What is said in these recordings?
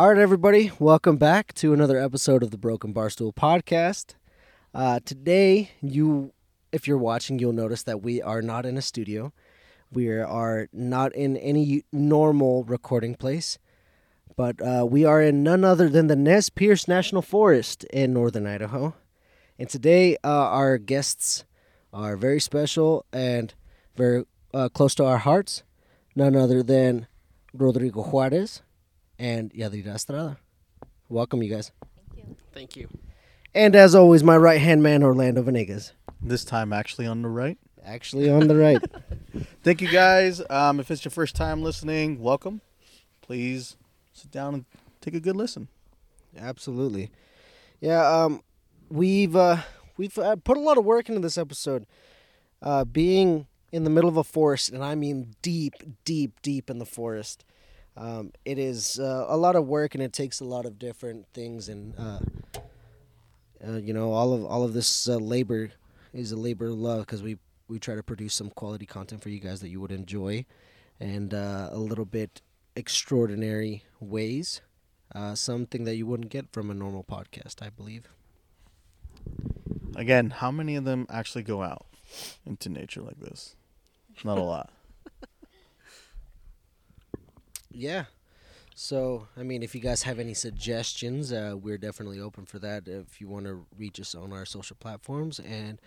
All right, everybody, welcome back to another episode of the Broken Barstool podcast. Uh, today, you, if you're watching, you'll notice that we are not in a studio. We are not in any normal recording place, but uh, we are in none other than the Nez Perce National Forest in northern Idaho. And today, uh, our guests are very special and very uh, close to our hearts. None other than Rodrigo Juarez and Yadira Estrada. Welcome, you guys. Thank you. Thank you. And as always, my right hand man, Orlando Venegas. This time, actually on the right. Actually, on the right. Thank you guys. Um, if it's your first time listening, welcome. Please sit down and take a good listen. Absolutely. Yeah, um, we've uh, we've uh, put a lot of work into this episode. Uh, being in the middle of a forest, and I mean deep, deep, deep in the forest. Um, it is uh, a lot of work, and it takes a lot of different things, and uh, uh, you know, all of all of this uh, labor is a labor of love because we we try to produce some quality content for you guys that you would enjoy, and uh, a little bit extraordinary ways. Something that you wouldn't get from a normal podcast, I believe. Again, how many of them actually go out into nature like this? Not a lot. Yeah. So, I mean, if you guys have any suggestions, uh, we're definitely open for that. If you want to reach us on our social platforms and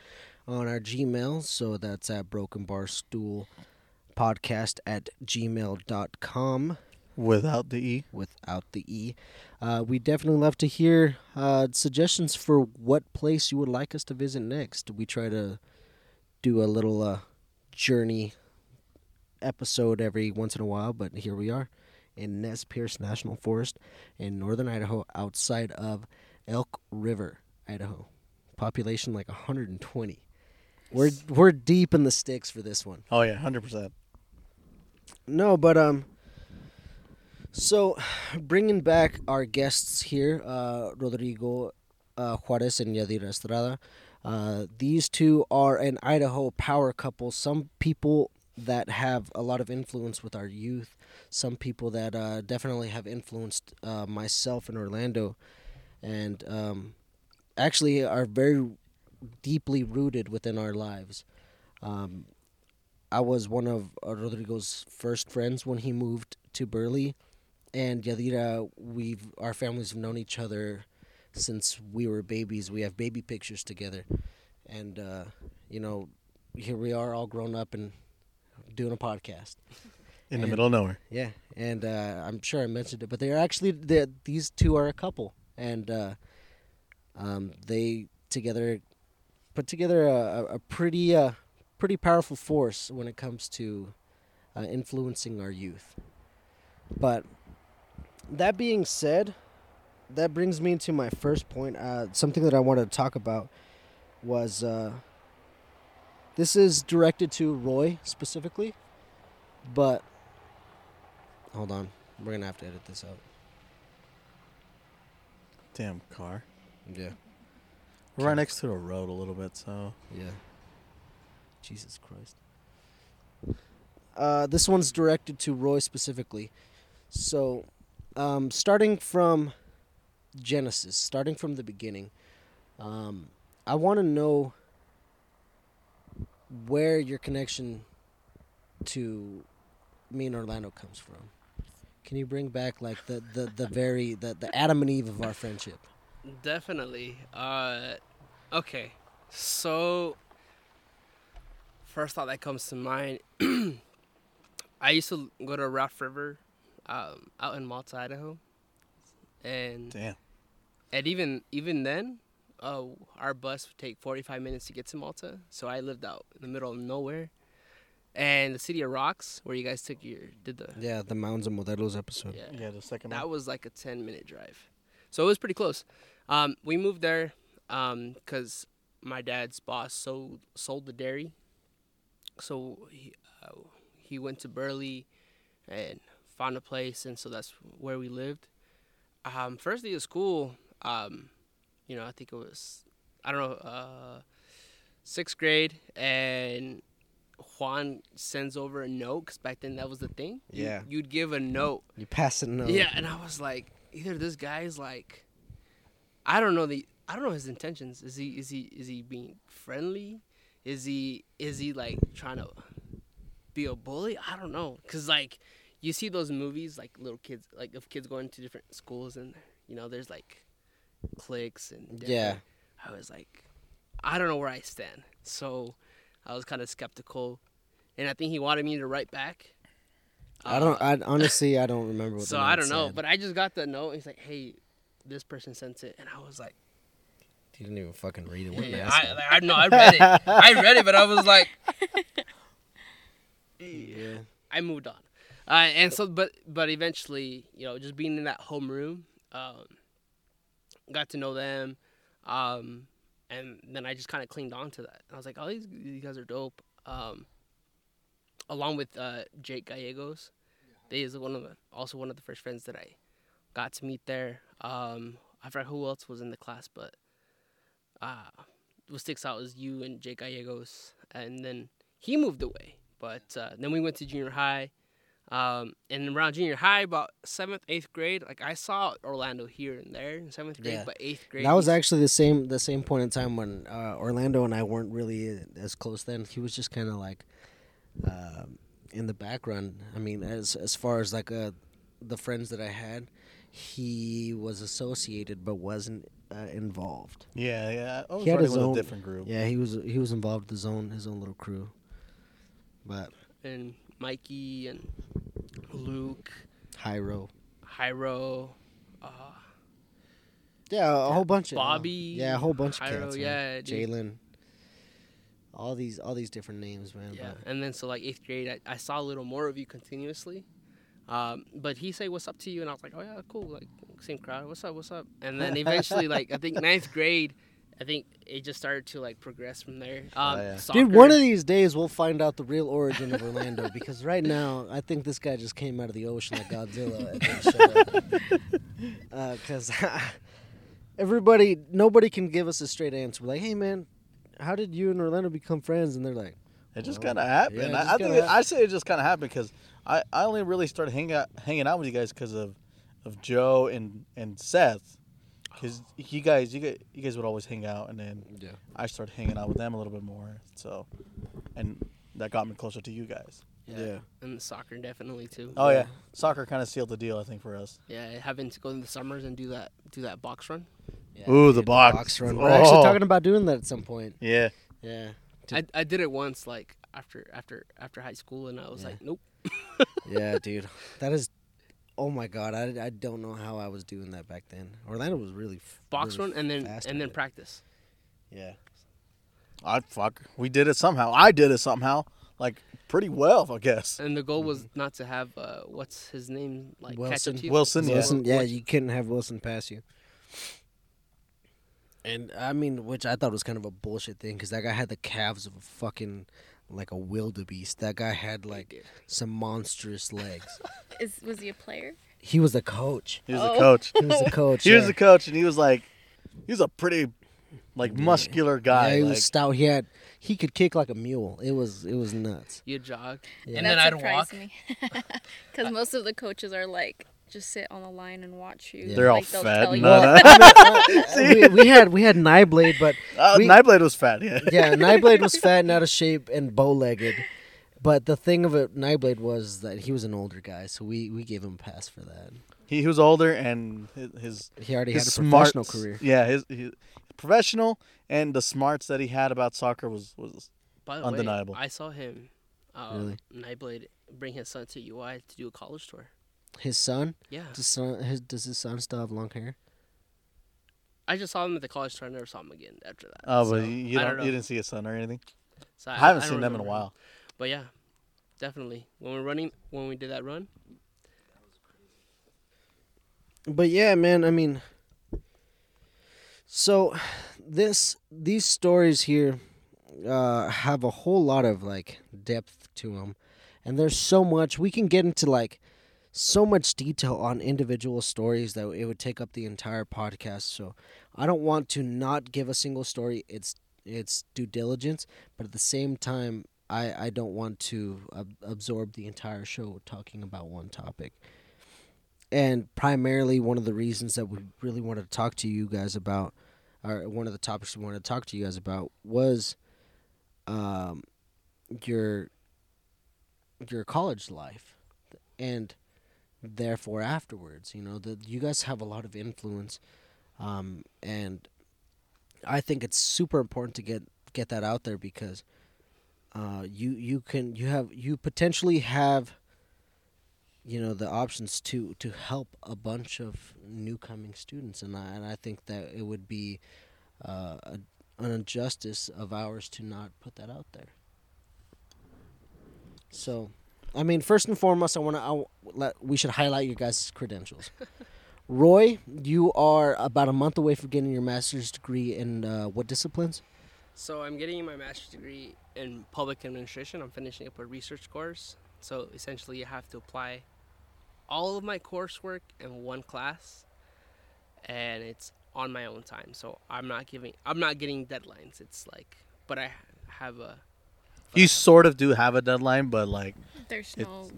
on our Gmail, so that's at Broken Bar Stool Podcast at gmail.com Without the E. without the E. Uh, we definitely love to hear uh, suggestions for what place you would like us to visit next. We try to do a little uh, journey episode every once in a while, but here we are in Nez Perce National Forest in northern Idaho, outside of Elk River, Idaho. Population like 120. We're we're deep in the sticks for this one. Oh yeah, hundred percent. No, but um. So, bringing back our guests here, uh, Rodrigo uh, Juarez and Yadira Estrada. Uh, these two are an Idaho power couple. Some people that have a lot of influence with our youth. Some people that uh, definitely have influenced uh, myself in Orlando, and um, actually are very deeply rooted within our lives. Um, I was one of Rodrigo's first friends when he moved to Burley, and Yadira, we've our families have known each other since we were babies. We have baby pictures together, and uh, you know, here we are, all grown up and doing a podcast. In the And- middle of nowhere. Yeah, and uh, I'm sure I mentioned it, but they're actually they these two are a couple, and uh, um, they together put together a, a- a pretty uh, pretty powerful force when it comes to uh, influencing our youth. But that being said, that brings me to my first point. Uh, something that I wanted to talk about was uh, this is directed to Roy specifically, but hold on, we're gonna have to edit this out. Damn car. Yeah, We're right next to the road a little bit, so yeah. Jesus Christ. Uh, this one's directed to Roy specifically. So, um, starting from Genesis, starting from the beginning, um, I want to know where your connection to me and Orlando comes from. Can you bring back like the, the, the very the, the Adam and Eve of our friendship? Definitely. Uh, okay. So, first thought that comes to mind, I used to go to Raft River um, out in Malta, Idaho. And damn. and even even then, uh, our bus would take 45 minutes to get to Malta. So I lived out in the middle of nowhere. And the city of rocks, where you guys took your did the Yeah, the Mounds and Modelos episode. yeah, Yeah, the second that one. was like a 10 minute drive. So it was pretty close. Um, we moved there because my dad's boss sold, sold the dairy. So he, uh, he went to Burley and found a place, and so that's where we lived. Um, first day of school, um, you know, I think it was, I don't know, uh, sixth grade, and Juan sends over a note because back then that was the thing. You- Yeah. you'd give a note You pass it note. yeah, and I was like, either this guy's like, I don't know the I don't know his intentions. Is he is he is he being friendly? Is he is he like trying to be a bully? I don't know, cause like you see those movies like little kids like of kids going to different schools and you know there's like cliques and different- Yeah. I was like, I don't know where I stand. So I was kind of skeptical, and I think he wanted me to write back. I don't. Uh, I honestly, I don't remember what. so I don't know, said. but I just got the note. He's like, "Hey, this person sent it," and I was like, he didn't even fucking read it. What "Yeah. I, I no, I read it. I read it, but I was like, yeah. I moved on. Uh, and so, but but eventually, you know, just being in that homeroom, um, got to know them, um, and then I just kind of clinged on to that. I was like, "Oh, these, these guys are dope." Um, along with uh, Jake Gallegos, they is one of the, also one of the first friends that I got to meet there. Um, I forgot who else was in the class, but uh, what sticks out is you and Jake Gallegos, and then he moved away. But uh, then we went to junior high. Um, and around junior high, about seventh, eighth grade, like I saw Orlando here and there in seventh grade, Yeah. but eighth grade. That was actually the same the same point in time when uh, Orlando and I weren't really as close then. He was just kind of like um in the background. I mean, as as far as like uh, the friends that I had, he was associated but wasn't uh, involved. Yeah, yeah. I was He had running his own- a different group. Yeah, he was he was involved with his own his own little crew. But and Mikey and Luke, Hyro, Hyro, uh, yeah, a whole bunch of Bobby, yeah, a whole bunch of Hyro, cats. yeah, Jalen. All these all these different names, man. yeah. but- And then so like eighth grade, I, I saw a little more of you continuously. Um, but he say what's up to you, and I was like, oh yeah, cool, like same crowd, what's up, what's up? And then eventually, like I think ninth grade, I think it just started to like progress from there. Um, Oh, yeah. Dude, one of these days we'll find out the real origin of Orlando because right now I think this guy just came out of the ocean like Godzilla. and then shut up. Because everybody, nobody can give us a straight answer. We're like, hey man, how did you and Orlando become friends? And they're like, It just Well, kind of happened. yeah, I, I think kinda it, I say it just kind of happened because I, I only really started hanging out hanging out with you guys because of of Joe and and Seth. Because you guys you guys you guys would always hang out, and then yeah, I started hanging out with them a little bit more. So, and that got me closer to you guys. yeah. and soccer definitely too. Oh yeah, Yeah. soccer kind of sealed the deal, I think, for us. Yeah, having to go in the summers and do that do that box run. yeah Ooh, the dude, box. run. We're actually Oh. talking about doing that at some point. Yeah. Yeah, I, I did it once, like after after after high school, and I was Yeah. like, nope. yeah, dude. That is. Oh my god, I, I don't know how I was doing that back then. Orlando was really f- Box really run and then fast and then it. practice. Yeah. I fuck. We did it somehow. I did it somehow, like pretty well, I guess. And the goal was not to have uh, what's his name like catch Wilson. up to you. Wilson, yeah. Wilson, yeah, you couldn't have Wilson pass you. And I mean, which I thought was kind of a bullshit thing because that guy had the calves of a fucking like a wildebeest. That guy had like some monstrous legs. Is was he a player? He was the coach. He was the Oh. coach. He was the coach. He yeah. was the coach, and he was like, he was a pretty, like muscular guy. Yeah, he like, was stout. He had he could kick like a mule. It was it was nuts. You jog, Yeah. and that then I'd surprised walk. me. Because most of the coaches are like, just sit on the line and watch you. Yeah. They're all like, they'll fat. tell No, what- we, we had we had Nyblade, but Uh, We- Nyblade was fat. Yeah. yeah, Nyblade was fat and out of shape and bow legged. But the thing of it, Nyblade was that he was an older guy, so we, we gave him a pass for that. He, he was older, and his his, He already his had a smarts- professional career. Yeah, his, his professional and the smarts that he had about soccer was was By the Undeniable. way, I saw him, um, Nyblade, bring his son to UI to do a college tour. His son, Yeah, does, son his, does his son still have long hair? I just saw him at the college tour. I never saw him again after that. oh, So, but you, you don't, don't you didn't see his son or anything. So I, haven't don't seen them in a remember him. while. But yeah, definitely. When we're running, when we did that run, But yeah, man, I mean, so this these stories here uh, have a whole lot of like depth to them, and there's so much we can get into like so much detail on individual stories that it would take up the entire podcast. So I don't want to not give a single story. It's it's due diligence, but at the same time, I I don't want to ab- absorb the entire show talking about one topic. and primarily one of the reasons that we really wanted to talk to you guys about, or one of the topics we wanted to talk to you guys about was, um, your your college life, and therefore afterwards. You know that you guys have a lot of influence, um, and I think it's super important to get get that out there because uh, you you can you have you potentially have you know the options to to help a bunch of new coming students and I, and I think that it would be uh, a, an injustice of ours to not put that out there so I mean first and foremost I want to let we should highlight your guys' credentials Roy you are about a month away from getting your master's degree in uh, what disciplines So I'm getting my master's degree in public administration. I'm finishing up a research course. So essentially, you have to apply all of my coursework in one class, and it's on my own time. So I'm not giving, I'm not getting deadlines. It's like, but I have a You sort of do have a deadline, but like There's It's- no.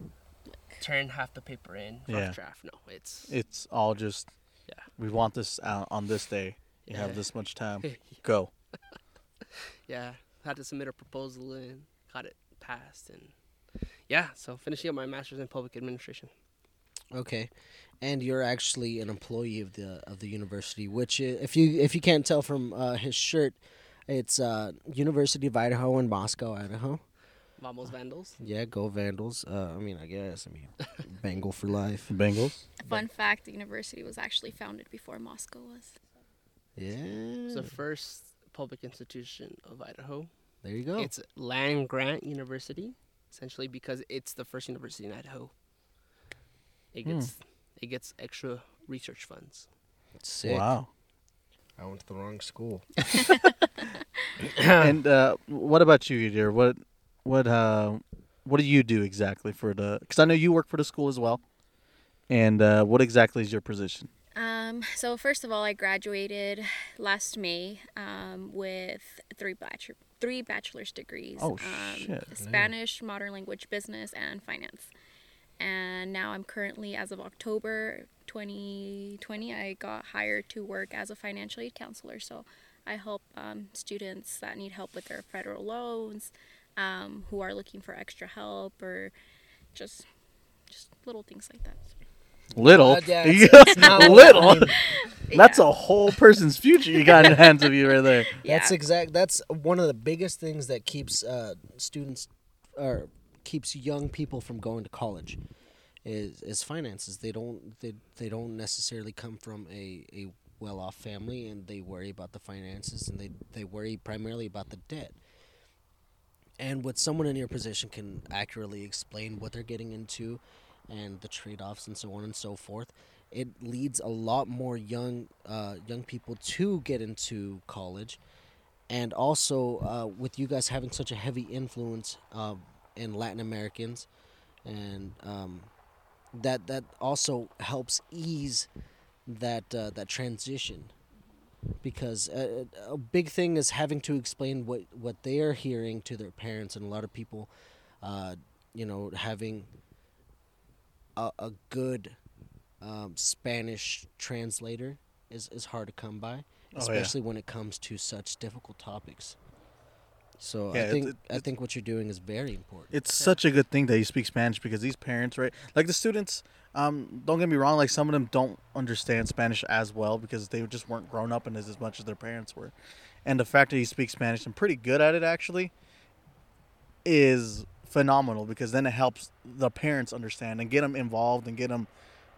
turn half the paper in, rough Yeah. draft. No, it's it's all just Yeah. we want this out on this day. You have Yeah. this much time. Go. yeah. Had to submit a proposal and got it passed, and yeah. So finishing up my master's in public administration. Okay, and you're actually an employee of the of the university, which i- if you if you can't tell from uh, his shirt, it's uh, University of Idaho in Moscow, Idaho. Vamos Vandals. Yeah, go Vandals. Uh, I mean, I guess I mean, Bengal for life. Bengals. Fun fact: the university was actually founded before Moscow was. Yeah, It's the first public institution of Idaho. there you go. It's land grant university, essentially because it's the first university in Idaho. It Hmm. gets it gets extra research funds. sick. Wow. I went to the wrong school. and uh, what about you, dear? What what uh what do you do exactly for the? Because I know you work for the school as well. And uh, what exactly is your position? Um, so first of all, I graduated last May um, with three bachelor three bachelor's degrees. Oh, um, shit. Spanish, modern language, business, and finance. And now I'm currently, as of October 2020, I got hired to work as a financial aid counselor. So I help um, students that need help with their federal loans, um, who are looking for extra help, or just just little things like that. Little. Uh, yeah, it's- it's not- little. I mean, That's Yeah. a whole person's future you got in the hands of you right there. That's Yeah. exact. That's one of the biggest things that keeps uh, students or keeps young people from going to college is is finances. They don't they, they don't necessarily come from a, a well off family and they worry about the finances and they, they worry primarily about the debt. And what someone in your position can accurately explain what they're getting into and the trade offs and so on and so forth, it leads a lot more young uh, young people to get into college and also uh, with you guys having such a heavy influence uh, in Latin Americans, and um, that that also helps ease that uh, that transition, because a, a big thing is having to explain what what they are hearing to their parents, and a lot of people, uh, you know, having a, a good um, Spanish translator is, is hard to come by Oh, yeah. especially when it comes to such difficult topics. So Yeah, I think it- I think what you're doing is very important. It's such a good thing that you speak Spanish because these parents, right? Like the students, um, don't get me wrong, like some of them don't understand Spanish as well because they just weren't grown up in it as much as their parents were. And the fact that you speak Spanish and pretty good at it actually is phenomenal because then it helps the parents understand and get them involved and get them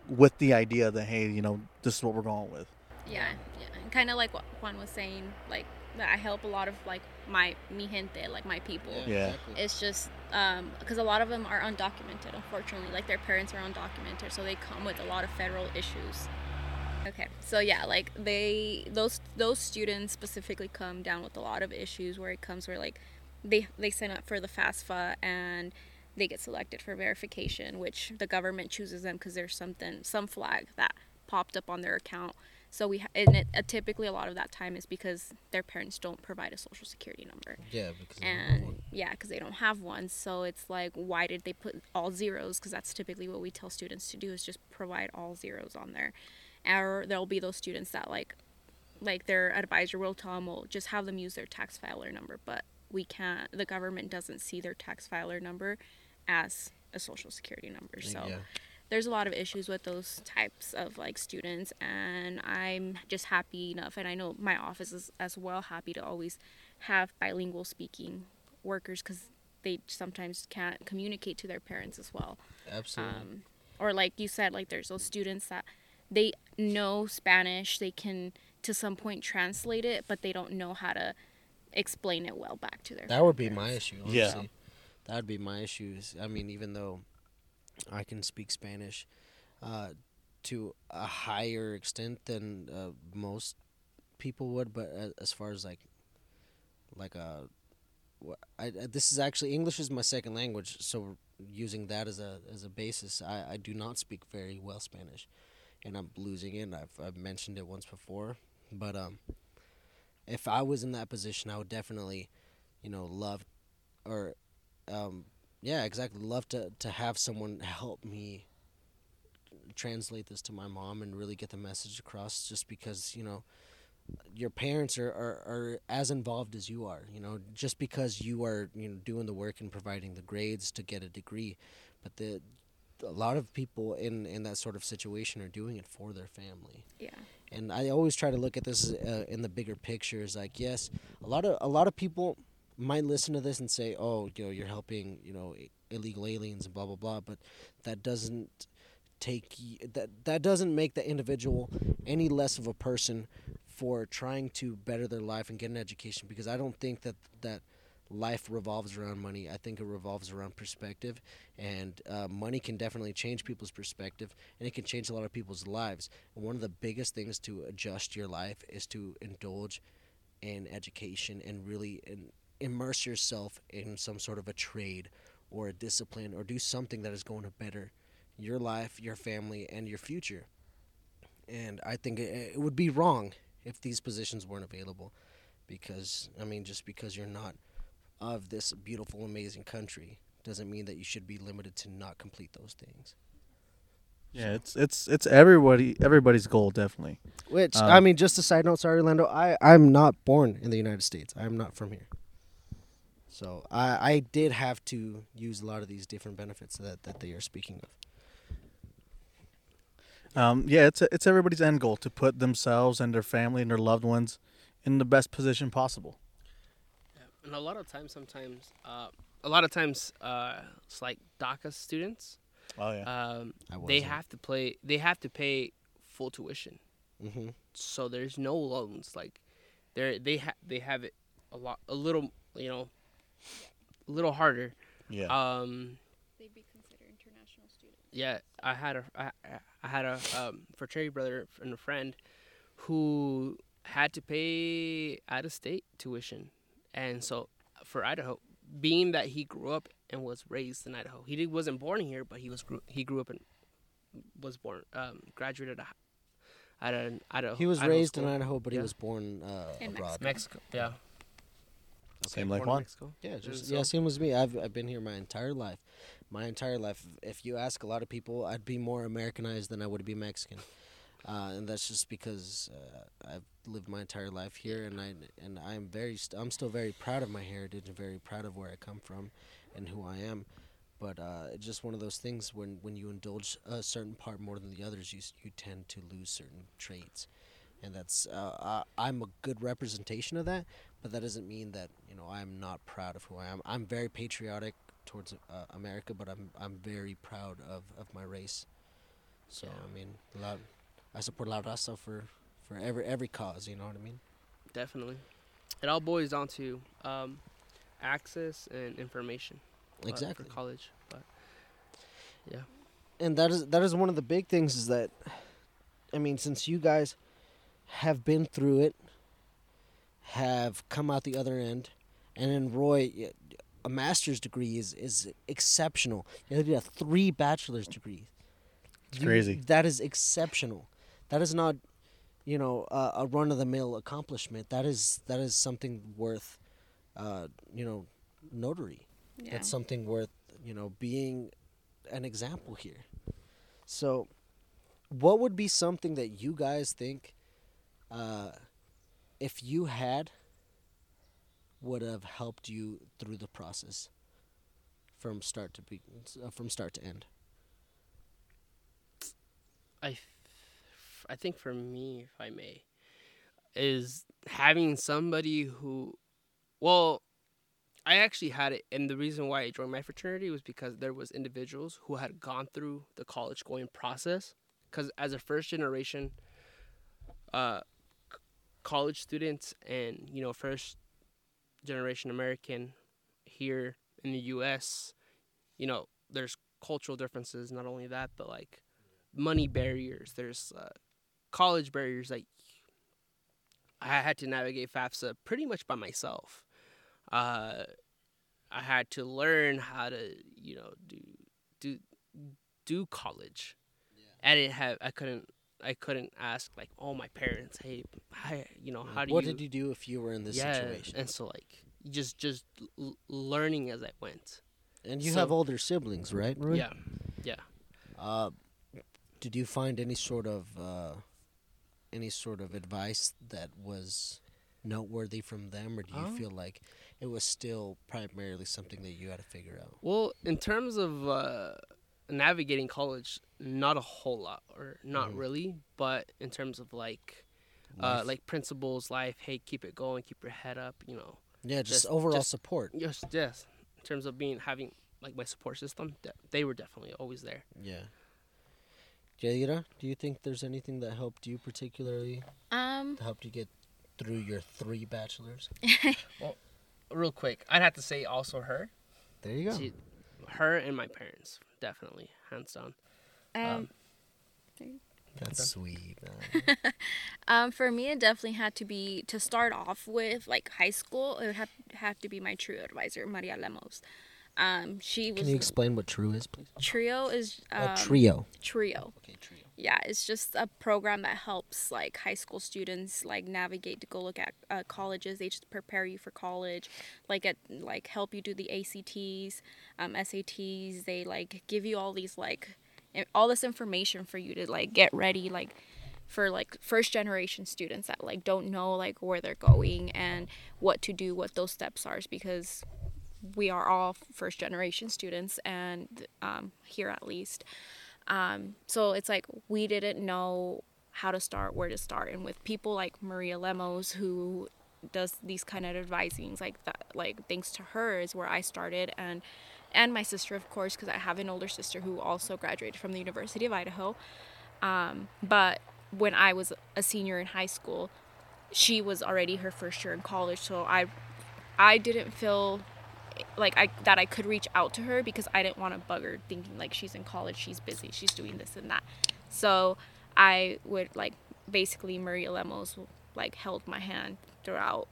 with the idea that hey, you know, this is what we're going with. Yeah, yeah. And kind of like what Juan was saying, like that I help a lot of like my mi gente, like my people. Yeah. It's just um, because a lot of them are undocumented, unfortunately. Like their parents are undocumented, so they come with a lot of federal issues. Okay, so yeah, like they those those students specifically come down with a lot of issues where it comes where like they they sign up for the FAFSA and they get selected for verification, which the government chooses them because there's something some flag that popped up on their account So we ha- and it, uh, typically a lot of that time is because their parents don't provide a social security number. Yeah, because And yeah, because they don't have one. So it's like, why did they put all zeros? Because that's typically what we tell students to do is just provide all zeros on there. Or there'll be those students that like, like their advisor will tell them, well, just have them use their tax filer number. But we can't. The government doesn't see their tax filer number as a social security number. So yeah. There's a lot of issues with those types of like students and i'm just happy enough and i know my office is as well happy to always have bilingual speaking workers because they sometimes can't communicate to their parents as well absolutely. um, or like you said like there's those students that they know spanish they can to some point translate it but they don't know how to explain it well back to their That would be my parents. issue. Yeah. That would be my issues I mean, even though I can speak Spanish uh, to a higher extent than uh, most people would, but as far as like, like a, wha- I, I- this is actually English is my second language, so using that as a as a basis, I, I do not speak very well Spanish, and I'm losing it. I've I've mentioned it once before, but um, if I was in that position, I would definitely, you know, love, or, um, yeah, exactly, love to to have someone help me translate this to my mom and really get the message across. Just because you know, your parents are, are, are as involved as you are. You know, just because you are you know doing the work and providing the grades to get a degree, but the a lot of people in in that sort of situation are doing it for their family yeah and I always try to look at this uh, in the bigger picture. Is like, yes, a lot of a lot of people might listen to this and say, "Oh, you know, you're helping, you know, illegal aliens and blah blah blah," but that doesn't take that that doesn't make the individual any less of a person for trying to better their life and get an education. Because I don't think that that life revolves around money. I think it revolves around perspective, and uh, money can definitely change people's perspective, and it can change a lot of people's lives. And one of the biggest things to adjust your life is to indulge in education and really in, immerse yourself in some sort of a trade or a discipline or do something that is going to better your life, your family, and your future. And I think it, it would be wrong if these positions weren't available because, I mean, just because you're not of this beautiful, amazing country doesn't mean that you should be limited to not complete those things. Yeah, it's it's it's everybody everybody's goal definitely. Which Um, I mean, just a side note, sorry, Orlando. I I'm not born in the United States. I'm not from here. So I I did have to use a lot of these different benefits that that they are speaking of. Um, yeah, it's it's everybody's end goal to put themselves and their family and their loved ones in the best position possible. And a lot of times, sometimes, uh, a lot of times, uh, it's like DACA students. Oh yeah. Um, I they wasn't. have to play. They have to pay full tuition. Mm-hmm. So there's no loans. Like, they they ha- they have it a lot, a little, you know, a little harder. yeah. Um, they'd be considered international students yeah, I had a I, I had a um, fraternity brother and a friend who had to pay out of state tuition, and so for Idaho, being that he grew up and was raised in Idaho, he did, wasn't born here, but he was grew, he grew up and was born um, graduated at an Idaho. He was Idaho raised school. in Idaho, but he was born uh, In abroad. Mexico. Yeah, Same like born in Juan. Mexico. Yeah, just yeah, same as me. I've I've been here my entire life. My entire life. If you ask a lot of people, I'd be more Americanized than I would be Mexican, uh, and that's just because uh, I've lived my entire life here, and I and I'm very st- I'm still very proud of my heritage and very proud of where I come from, and who I am. But uh, it's just one of those things when when you indulge a certain part more than the others, you you tend to lose certain traits, and that's uh, I, I'm a good representation of that but that doesn't mean that you know I'm not proud of who I am. I'm very patriotic towards uh, America, but I'm I'm very proud of, of my race. So I mean, la, I support La Raza for for every every cause. You know what I mean? definitely. It all boils down to um, access and information. uh, Exactly. for college, but yeah. and that is that is one of the big things is that I mean since you guys have been through it have come out the other end and then Roy a master's degree is is exceptional you have three bachelor's degrees It's You- crazy. that is exceptional that is not you know, uh, a run of the mill accomplishment. That is that is something worth, uh, you know, notary. Yeah. That's something worth you know being an example here. So, what would be something that you guys think, uh, if you had, would have helped you through the process, from start to be, uh, from start to end? I, think for me, if I may, is having somebody who, well, I actually had it, and the reason why I joined my fraternity was because there was individuals who had gone through the college going process. Because as a first generation, uh, college students and you know first generation American here in the U.S., you know, there's cultural differences. Not only that, but like money barriers. There's uh, college barriers. Like I had to navigate FAFSA pretty much by myself. Uh, I had to learn how to, you know, do do do college. I didn't have. I couldn't. I couldn't ask like, oh, my parents. Hey, hi, you know, how do what you? did you do if you were in this yeah, situation? and so like just just l- learning as I went. And you so- have older siblings, right? Yeah, yeah. Uh, did you find any sort of uh, any sort of advice that was noteworthy from them, or do you Um, feel like it was still primarily something that you had to figure out? Well, in terms of uh, navigating college, not a whole lot, or not Mhm. really. But in terms of like, uh, like principles, life. Hey, keep it going, keep your head up. You know, yeah, just, just- overall just- support. yes, yes. In terms of being having like my support system, de- they were definitely always there. Yeah. Jaira, do you think there's anything that helped you particularly Um, that helped you get through your three bachelors? Well, real quick, I'd have to say also her, There you go. She- her and my parents, definitely hands down. um, That's sweet. Man. Um, for me, it definitely had to be to start off with like high school. It would have have to be my trio advisor, Maria Lemos. Um, she was Can you explain what True is, please? trio is um, a trio. trio. Okay, trio. Yeah, it's just a program that helps like high school students like navigate to go look at uh, colleges. They just prepare you for college, like at like help you do the ACTs, um, SATs. They like give you all these like all this information for you to like get ready like for like first generation students that like don't know like where they're going and what to do, what those steps are because we are all first generation students and um, here at least um, so it's like we didn't know how to start where to start. And with people like maria lemos who does these kind of advisings like that like thanks to her is where i started. And and my sister of course because i have an older sister who also graduated from the university of idaho. Um, but when i was a senior in high school she was already her first year in college. So i i didn't feel like I that I could reach out to her because I didn't want to bug her thinking like she's in college, she's busy, she's doing this and that. So I would like basically Maria Lemos like held my hand throughout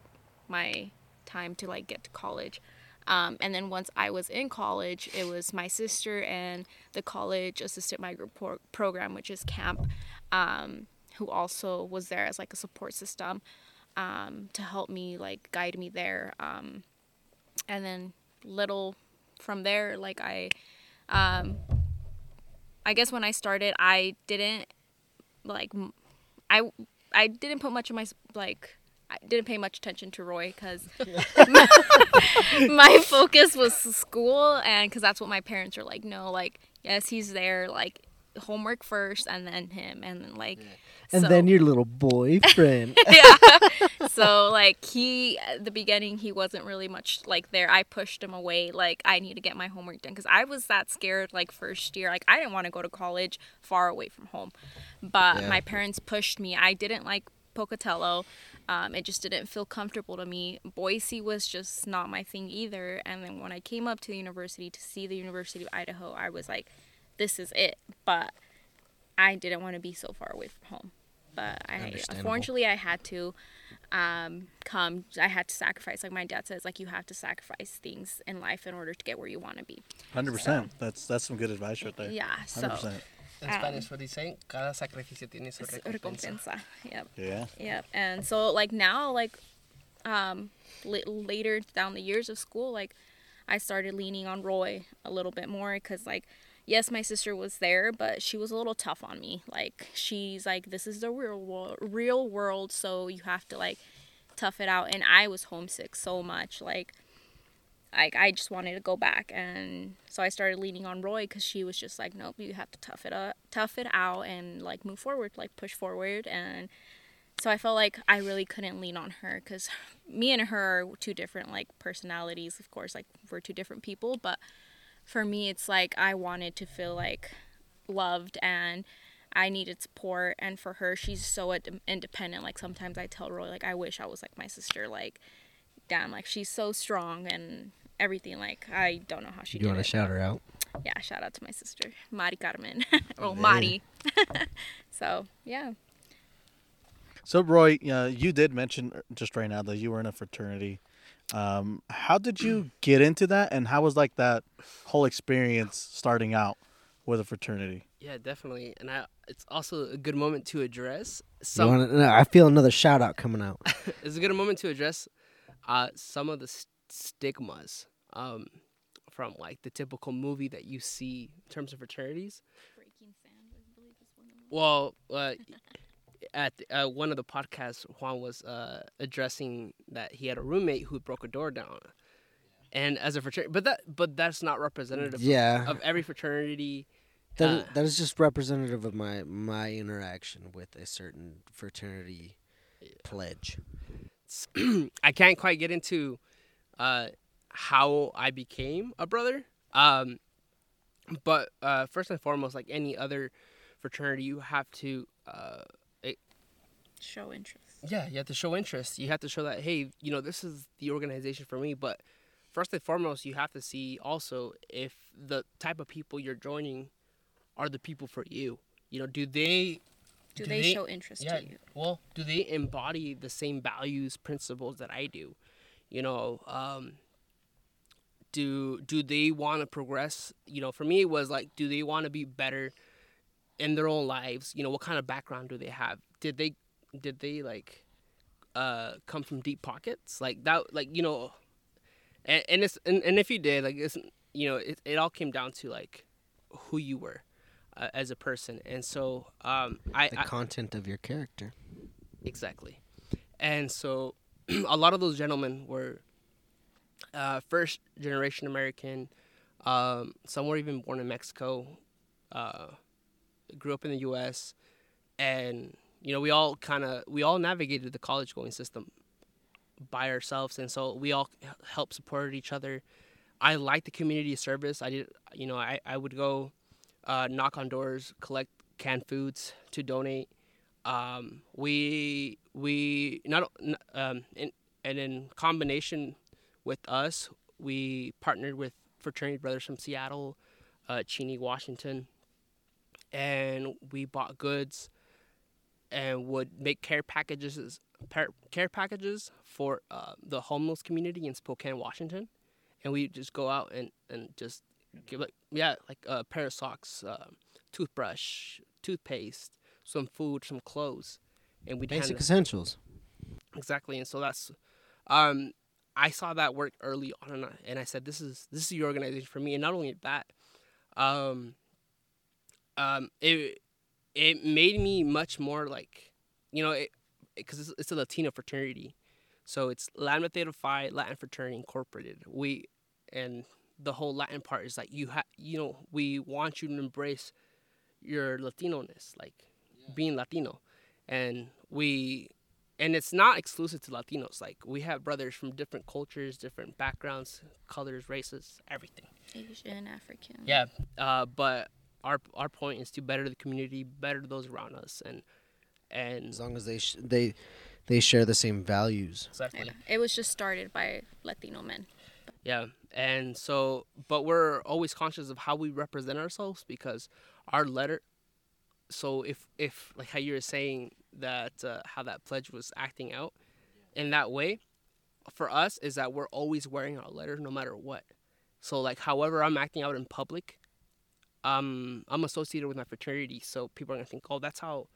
my time to like get to college. Um, and then once I was in college, it was my sister and the college assistant migrant pro- program, which is camp, um, who also was there as like a support system um, to help me like guide me there. And then little from there like i um i guess when i started i didn't like i i didn't put much of my like i didn't pay much attention to roy because my focus was school and because that's what my parents are like no like yes he's there like homework first and then him and then like And so- then your little boyfriend. yeah. So like he at the beginning he wasn't really much like there. I pushed him away like I need to get my homework done cuz I was that scared like first year. Like I didn't want to go to college far away from home. But Yeah. my parents pushed me. I didn't like Pocatello. Um, it just didn't feel comfortable to me. Boise was just not my thing either. And then when I came up to the university to see the University of Idaho, I was like, this is it. But I didn't want to be so far away from home. But I unfortunately I had to um, come. I had to sacrifice. Like my dad says, like you have to sacrifice things in life in order to get where you want to be. Hundred percent. That's that's some good advice right there. Yeah. Hundred So percent. In Um, Spanish, what do you say? Cada sacrificio tiene su recompensa. recompensa. Yep. Yeah. Yep. And so like now like um li- later down the years of school like I started leaning on Roy a little bit more cuz like yes my sister was there but she was a little tough on me. Like she's like this is the real world real world so you have to like tough it out and I was homesick so much like like I just wanted to go back and so I started leaning on Roy cuz she was just like nope you have to tough it up tough it out and like move forward like push forward and so I felt like I really couldn't lean on her because me and her are two different like personalities. Of course, like we're two different people, but for me, it's like I wanted to feel like loved and I needed support. And for her, she's so ad- independent. Like sometimes I tell Roy, like I wish I was like my sister. Like, damn, like she's so strong and everything. Like I don't know how she You want to shout her out? Yeah, shout out to my sister, Mari Carmen. oh, Yeah. Mari. so yeah. So Roy, uh, you did mention just right now that you were in a fraternity. Um, how did you get into that, and how was like that whole experience starting out with a fraternity? Yeah, definitely. And I, it's also a good moment to address You some. wanna, no, I feel another shout out coming out. it's a good moment to address uh, some of the s stigmas um, from like the typical movie that you see in terms of fraternities. Burning Sand, I believe is one of them. Well, uh, at uh, one of the podcasts, Juan was uh, addressing that he had a roommate who broke a door down, and as a fraternity, but that but that's not representative Yeah, of every fraternity. that, uh, that is just representative of my my interaction with a certain fraternity pledge. I can't quite get into uh, how I became a brother. Um, but uh, first and foremost, like any other fraternity, you have to uh, Show interest. yeah, you have to show interest. You have to show that hey, you know, this is the organization for me. But first and foremost, you have to see also if the type of people you're joining are the people for you. You know, do they Do, Do they, they- show interest yeah, to you? well, do they embody the same values, principles that I do? You know, um, do do they want to progress? You know, for me, it was like, do they want to be better in their own lives? You know, what kind of background do they have? Did they did they like uh, come from deep pockets like that? Like you know, and, and it's and, and if you did, like it's you know, it, it all came down to like who you were uh, as a person, and so um, I, The I content of your character. Exactly. And so a lot of those gentlemen were uh, first generation American. Um, some were even born in Mexico, uh, grew up in the U.S. And, you know, we all kind of, we all navigated the college going system by ourselves. And so we all h- helped support each other. I liked the community service. I did, you know, I, I would go uh, knock on doors, collect canned foods to donate um, we we not um, in, and in combination with us, we partnered with fraternity brothers from Seattle, uh, Cheney, Washington, and we bought goods and would make care packages care packages for uh, the homeless community in Spokane, Washington, and we just go out and, and just give like yeah like a pair of socks, uh, toothbrush, toothpaste, some food, some clothes, and we Basic essentials. exactly. And so that's, um, I saw that work early on, and I, and I said, this is this is the organization for me. And not only that, um, um, it it made me much more like, you know, because it's, it's a Latino fraternity, so it's Lambda Theta Phi Latin Fraternity Incorporated. We and the whole Latin part is like you have, you know, we want you to embrace your Latino ness, like being Latino, and we and it's not exclusive to Latinos. Like we have brothers from different cultures, different backgrounds, colors, races, everything. Asian, African. Yeah, uh, but our our point is to better the community, better those around us, and and As long as they sh- they they share the same values. exactly. Yeah. It was just started by Latino men. Yeah, and so, but we're always conscious of how we represent ourselves because our letter. So if if like how you were saying that uh, how that pledge was acting out in that way, for us is that we're always wearing our letter no matter what. So like however I'm acting out in public, um, I'm associated with my fraternity, so people are gonna think, oh, that's how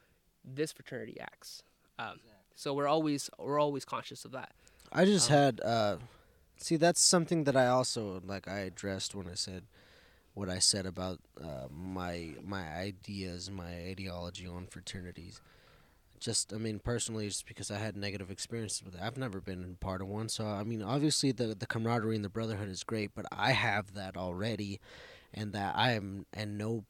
this fraternity acts. Um, so we're always we're always conscious of that. I just Um, had uh see that's something that I also like I addressed when I said what I said about uh, my my ideas, my ideology on fraternities. Just I mean personally just because I had negative experiences with it. I've never been part of one, so I mean obviously the the camaraderie and the brotherhood is great, but I have that already and that I am in no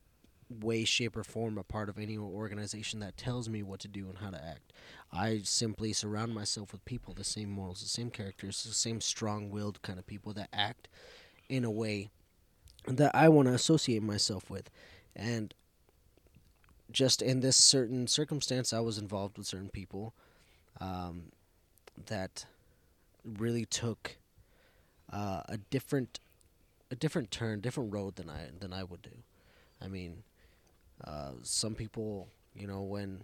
way shape or form a part of any organization that tells me what to do and how to act. I simply surround myself with people the same morals, the same characters, the same strong-willed kind of people that act in a way that I want to associate myself with. And just in this certain circumstance, I was involved with certain people um, that really took uh, a different a different turn, different road than I than I would do. I mean, uh, some people, you know, when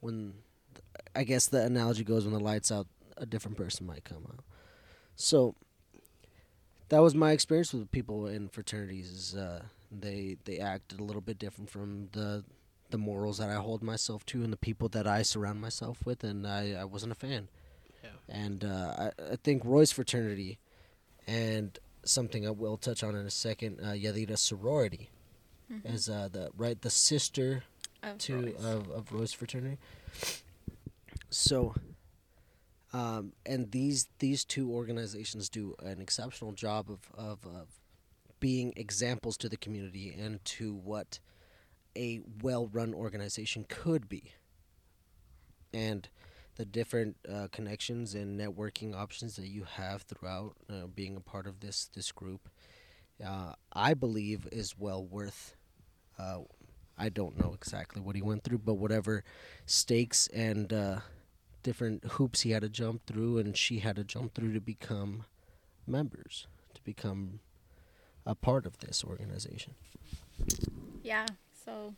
when I guess the analogy goes when the lights out, a different person might come out. So that was my experience with people in fraternities. Is uh, they they acted a little bit different from the the morals that I hold myself to and the people that I surround myself with, and I, I wasn't a fan. Yeah. And uh, I, I think Roy's fraternity and something I will touch on in a second, uh, Yadira sorority, as uh, the right the sister Of to of, of Rose fraternity. So, um, and these these two organizations do an exceptional job of, of of being examples to the community and to what a well-run organization could be, and the different uh, connections and networking options that you have throughout uh, being a part of this this group, uh, I believe is well worth. Uh, I don't know exactly what he went through, but whatever stakes and uh, different hoops he had to jump through, and she had to jump through to become members, to become a part of this organization. Yeah. So,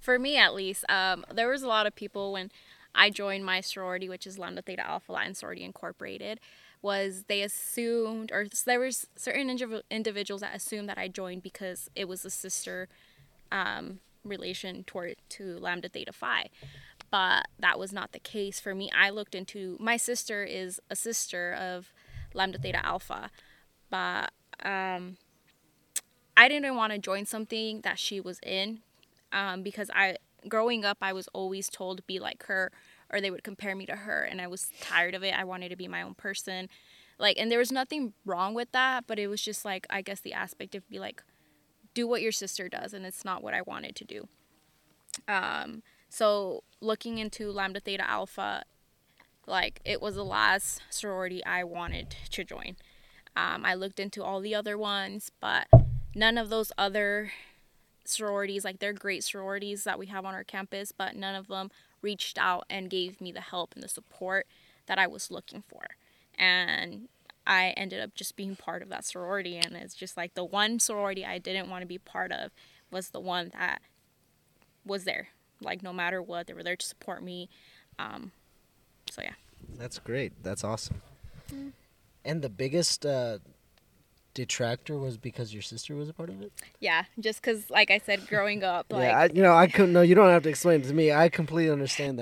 for me at least, um, there was a lot of people when I joined my sorority, which is Lambda Theta Alpha Latin Sorority Incorporated. Was they assumed, or there was certain indiv- individuals that assumed that I joined because it was a sister um, relation toward to Lambda Theta Phi, but that was not the case for me. I looked into my sister is a sister of Lambda Theta Alpha, but um, I didn't want to join something that she was in um, because I growing up I was always told be like her or they would compare me to her and I was tired of it. I wanted to be my own person. Like and there was nothing wrong with that, but it was just like I guess the aspect of be like do what your sister does and it's not what I wanted to do. Um so looking into Lambda Theta Alpha like it was the last sorority I wanted to join. Um, I looked into all the other ones, but none of those other sororities, like they're great sororities that we have on our campus, but none of them reached out and gave me the help and the support that I was looking for. And I ended up just being part of that sorority. And it's just like the one sorority I didn't want to be part of was the one that was there. Like, no matter what, they were there to support me. Um, so, yeah. That's great. That's awesome. And the biggest uh, detractor was because your sister was a part of it. Yeah, just because, like I said, growing up, like, yeah, I, you know, I couldn't. No, you don't have to explain it to me. I completely understand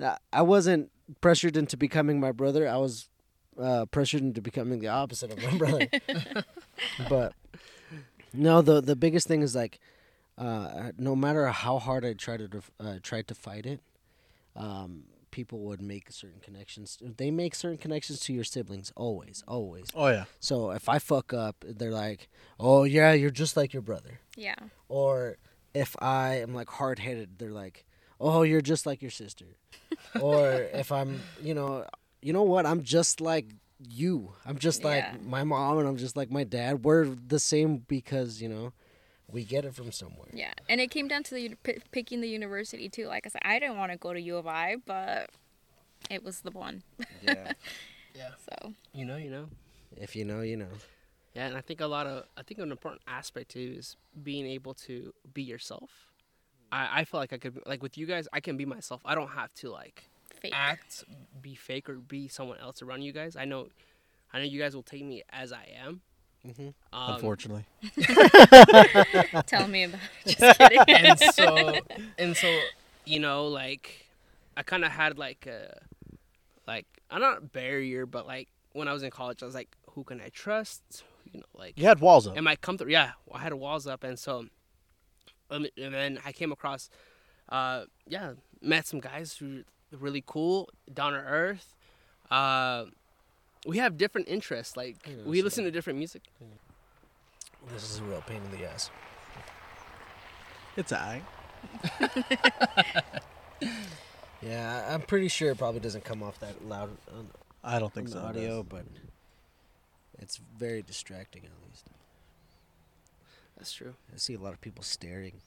that. I wasn't pressured into becoming my brother. I was uh, pressured into becoming the opposite of my brother. but no, the the biggest thing is like, uh, no matter how hard I tried to uh, tried to fight it, um, people would make certain connections. They make certain connections to your siblings always, always. Oh yeah. So if I fuck up, they're like, "Oh yeah, you're just like your brother." yeah, Or if I am like hard headed, they're like, "Oh, you're just like your sister." or if I'm, you know, you know what? I'm just like you. I'm just Yeah. like my mom, and I'm just like my dad. We're the same because you know, we get it from somewhere. yeah. And it came down to the p- picking the university too. Like I said, I didn't want to go to U of I, but it was the one. Yeah. Yeah. So You know, you know. if you know, you know. Yeah, and I think a lot of I think an important aspect too is being able to be yourself. I I feel like I could like with you guys I can be myself. I don't have to like fake. act, be fake or be someone else around you guys. I know, I know you guys will take me as I am, Mhm. Um, Unfortunately, Tell me about it. Just kidding. and so and so you know like i kind of had like a like i'm not a barrier but like when i was in college i was like who can i trust you know like you had walls up. am i comfortable yeah i had walls up and so um, and then i came across uh yeah met some guys who were really cool down to earth uh we have different interests like Yeah, we so- listen to different music This is a real pain in the ass. It's I. Yeah, I- I'm pretty sure it probably doesn't come off that loud on, I don't think the so. it audio, does. but it's very distracting at least. that's true I see a lot of people staring.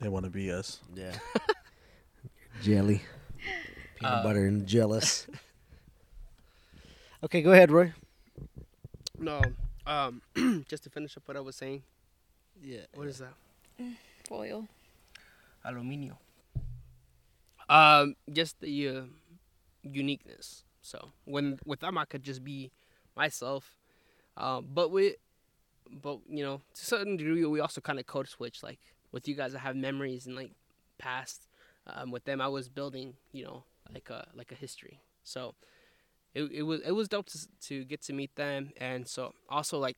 They want to be us. Yeah. Jelly. Peanut Uh, butter and jealous. okay, go ahead, Roy. no um just to finish up what i was saying Yeah. what is that Foil. aluminio. Um, just the uh, uniqueness. So when with them, I could just be myself. Um, but with, but you know, to a certain degree, we also kind of code switch. Like with you guys, I have memories and like past. Um, with them, I was building, you know, like a like a history. So it it was it was dope to to get to meet them, and so also like.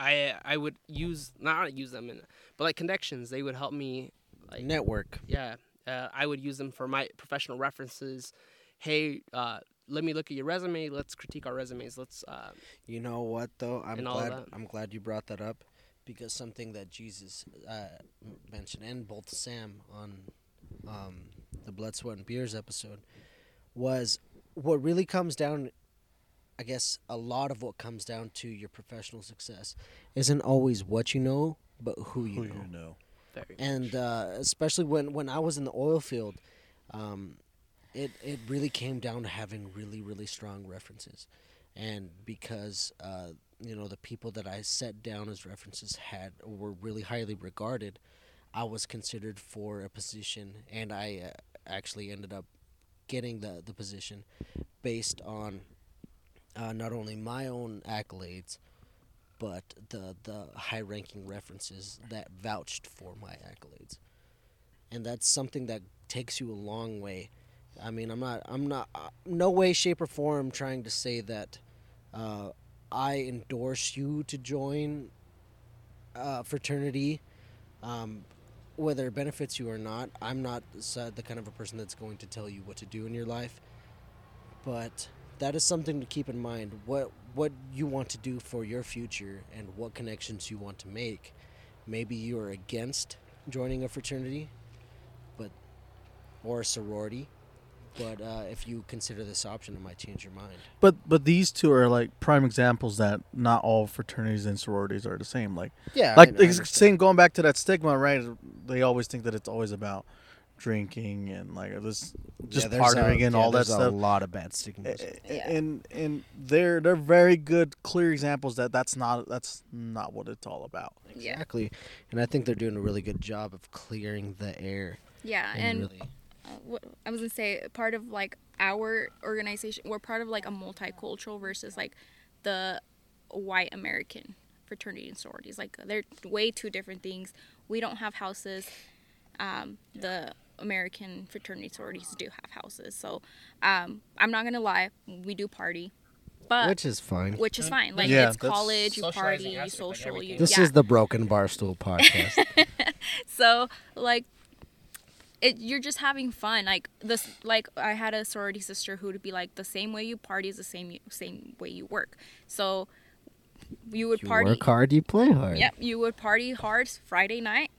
I I would use not use them in but like connections they would help me like Network. yeah uh, i would use them for my professional references hey uh, let me look at your resume let's critique our resumes let's uh, You know what though? I'm glad. I'm glad you brought that up because something that Jesus uh, mentioned and both Sam on um, the Blood, Sweat, and Beers episode was what really comes down. I guess a lot of what comes down to your professional success isn't always what you know, but who you Who know. you know? very and uh, especially when when I was in the oil field, um, it it really came down to having really really strong references, and because uh, you know the people that I set down as references had were really highly regarded, I was considered for a position, and I uh, actually ended up getting the the position based on uh, not only my own accolades but the the high ranking references that vouched for my accolades. And that's something that takes you a long way. I mean i'm not i'm not uh, no way shape or form trying to say that uh, i endorse you to join uh, fraternity. Um, whether it benefits you or not i'm not uh, the kind of a person that's going to tell you what to do in your life. But that is something to keep in mind what what you want to do for your future and what connections you want to make. Maybe you're against joining a fraternity but or a sorority but uh, if you consider this option it might change your mind But but these two are like prime examples that not all fraternities and sororities are the same. Like yeah like I, I same going back to that stigma, right? They always think that it's always about drinking and like this just Yeah, there's a- partying and yeah, all that there's stuff. a lot of bad stigmas A- a- Yeah. And and they're they're very good, clear examples that that's not that's not what it's all about. Yeah. exactly and i think they're doing a really good job of clearing the air Yeah, and, and really what I was gonna say, part of like our organization, we're part of like a multicultural versus like the white American fraternity and sororities. Like they're way two different things. We don't have houses. Um, the American fraternity sororities do have houses. So um, I'm not gonna lie, we do party, but which is fine which is fine. Like Yeah, it's college, you party, you aspect, like social. You, this yeah. is the broken barstool podcast So like it you're just having fun. Like this like I had a sorority sister who would be like the same way you party is the same same way you work. So you would you party work hard you play hard Yep, you would party hard Friday night.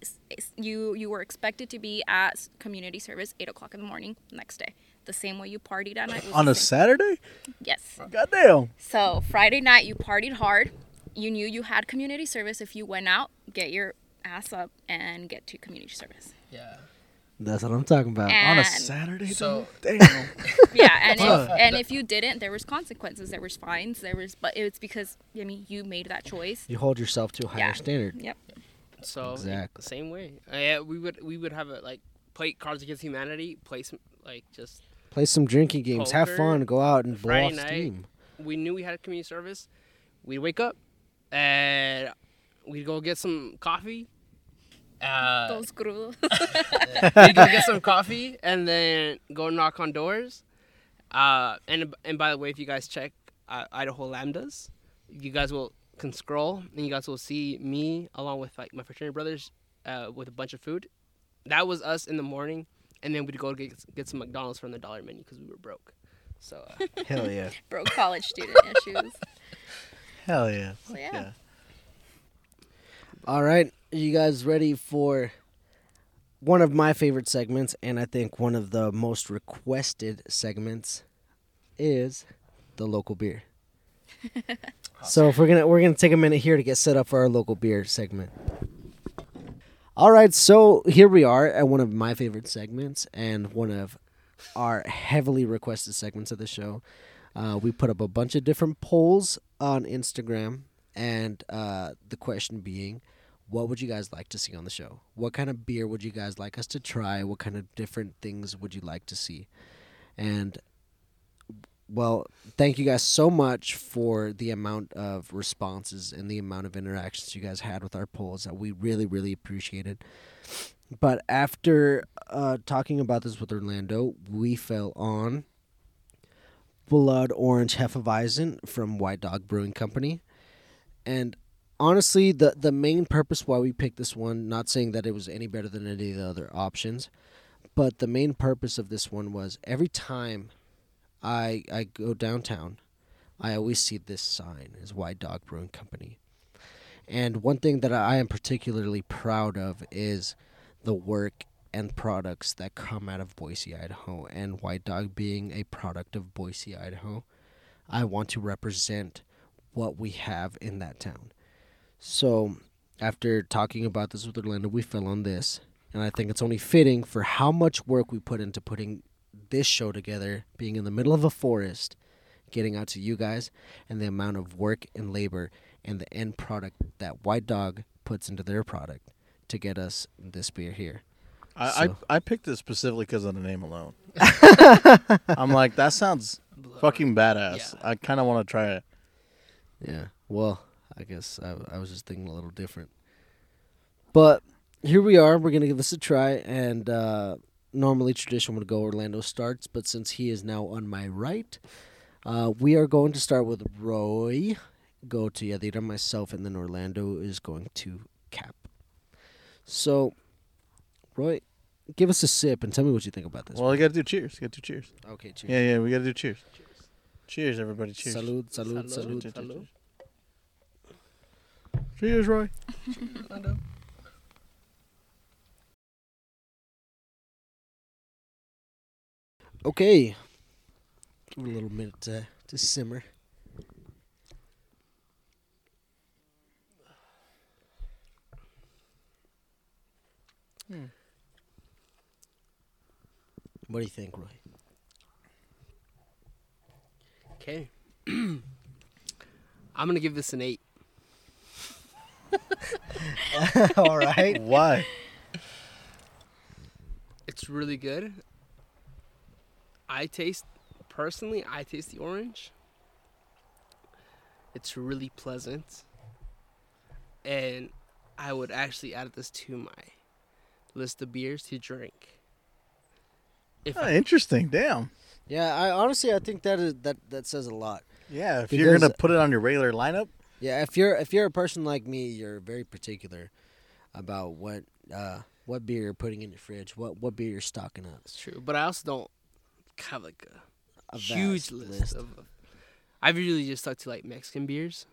It's- it's- You you were expected to be at community service eight o'clock in the morning next day. The same way you partied at night. Was On a same. Saturday? yes. Goddamn. So Friday night you partied hard. You knew you had community service. If you went out, get your ass up and get to community service. yeah that's what i'm talking about On a Saturday? So- though? Damn. Yeah, and if, and if you didn't, there was consequences. There was fines. There was, but it's because I mean you made that choice. you hold yourself to a higher Yeah. standard Yep. so Exactly. same way uh, yeah we would we would have a like play cards against humanity play some like just play some drinking games have fun go out and blow Friday off night. steam we knew we had a community service we'd wake up and we'd go get some coffee. Uh, Those crudos. we'd go get some coffee and then go knock on doors. Uh, and and by the way, if you guys check uh, Idaho Lambdas, you guys will can scroll and you guys will see me along with like my fraternity brothers uh, with a bunch of food. That was us in the morning, and then we'd go get get some McDonald's from the dollar menu because we were broke. So uh, Hell yeah. Broke college student issues. Hell yeah. So yeah. Yeah. All right, are you guys ready for one of my favorite segments, and I think one of the most requested segments is the local beer. so if we're gonna we're gonna take a minute here to get set up for our local beer segment. All right, so here we are at one of my favorite segments and one of our heavily requested segments of the show. Uh, we put up a bunch of different polls on Instagram, and uh, the question being, what would you guys like to see on the show? What kind of beer would you guys like us to try? What kind of different things would you like to see? And well, thank you guys so much for the amount of responses and the amount of interactions you guys had with our polls that we really, really appreciated. But after uh, talking about this with Orlando, we fell on Blood Orange Hefeweizen from White Dog Brewing Company. And honestly, the the main purpose why we picked this one, not saying that it was any better than any of the other options, but the main purpose of this one was every time I I go downtown, I always see this sign is White Dog Brewing Company. And one thing that I am particularly proud of is the work and products that come out of Boise, Idaho, and White Dog being a product of Boise, Idaho. I want to represent what we have in that town. So, after talking about this with Orlando, we fell on this, and I think it's only fitting for how much work we put into putting this show together, being in the middle of a forest, getting out to you guys, and the amount of work and labor and the end product that White Dog puts into their product to get us this beer here. I, So- I I picked this specifically because of the name alone. I'm like, that sounds fucking badass. Yeah. I kind of want to try it. Yeah. Well, I guess I, I was just thinking a little different. But here we are. We're gonna give this a try, and uh, normally tradition would go Orlando starts, but since he is now on my right, uh, we are going to start with Roy, go to Yadira, myself, and then Orlando is going to cap. So, Roy, give us a sip and tell me what you think about this. Well, you got to do cheers. Got to do cheers. okay, cheers. Yeah, yeah, we got to do cheers. Cheers, everybody. Cheers. Salud, salud, Salud. salud. Cheers, cheers, Salud. cheers. Cheers, Roy. Okay. Give it a little minute to, to simmer. Hmm. What do you think, Roy? Okay. I'm gonna give this an eight. All right. Why? It's really good. I taste personally, I taste the orange. It's really pleasant. And I would actually add this to my list of beers to drink. If Oh, I, interesting. Damn. Yeah, I honestly I think that is that that says a lot. Yeah, if you're gonna put it on your regular lineup, Yeah, if you're if you're a person like me, you're very particular about what uh what beer you're putting in your fridge, what what beer you're stocking up. it's true, but I also don't have like a A huge vast list, of. I've usually just stuck to like Mexican beers,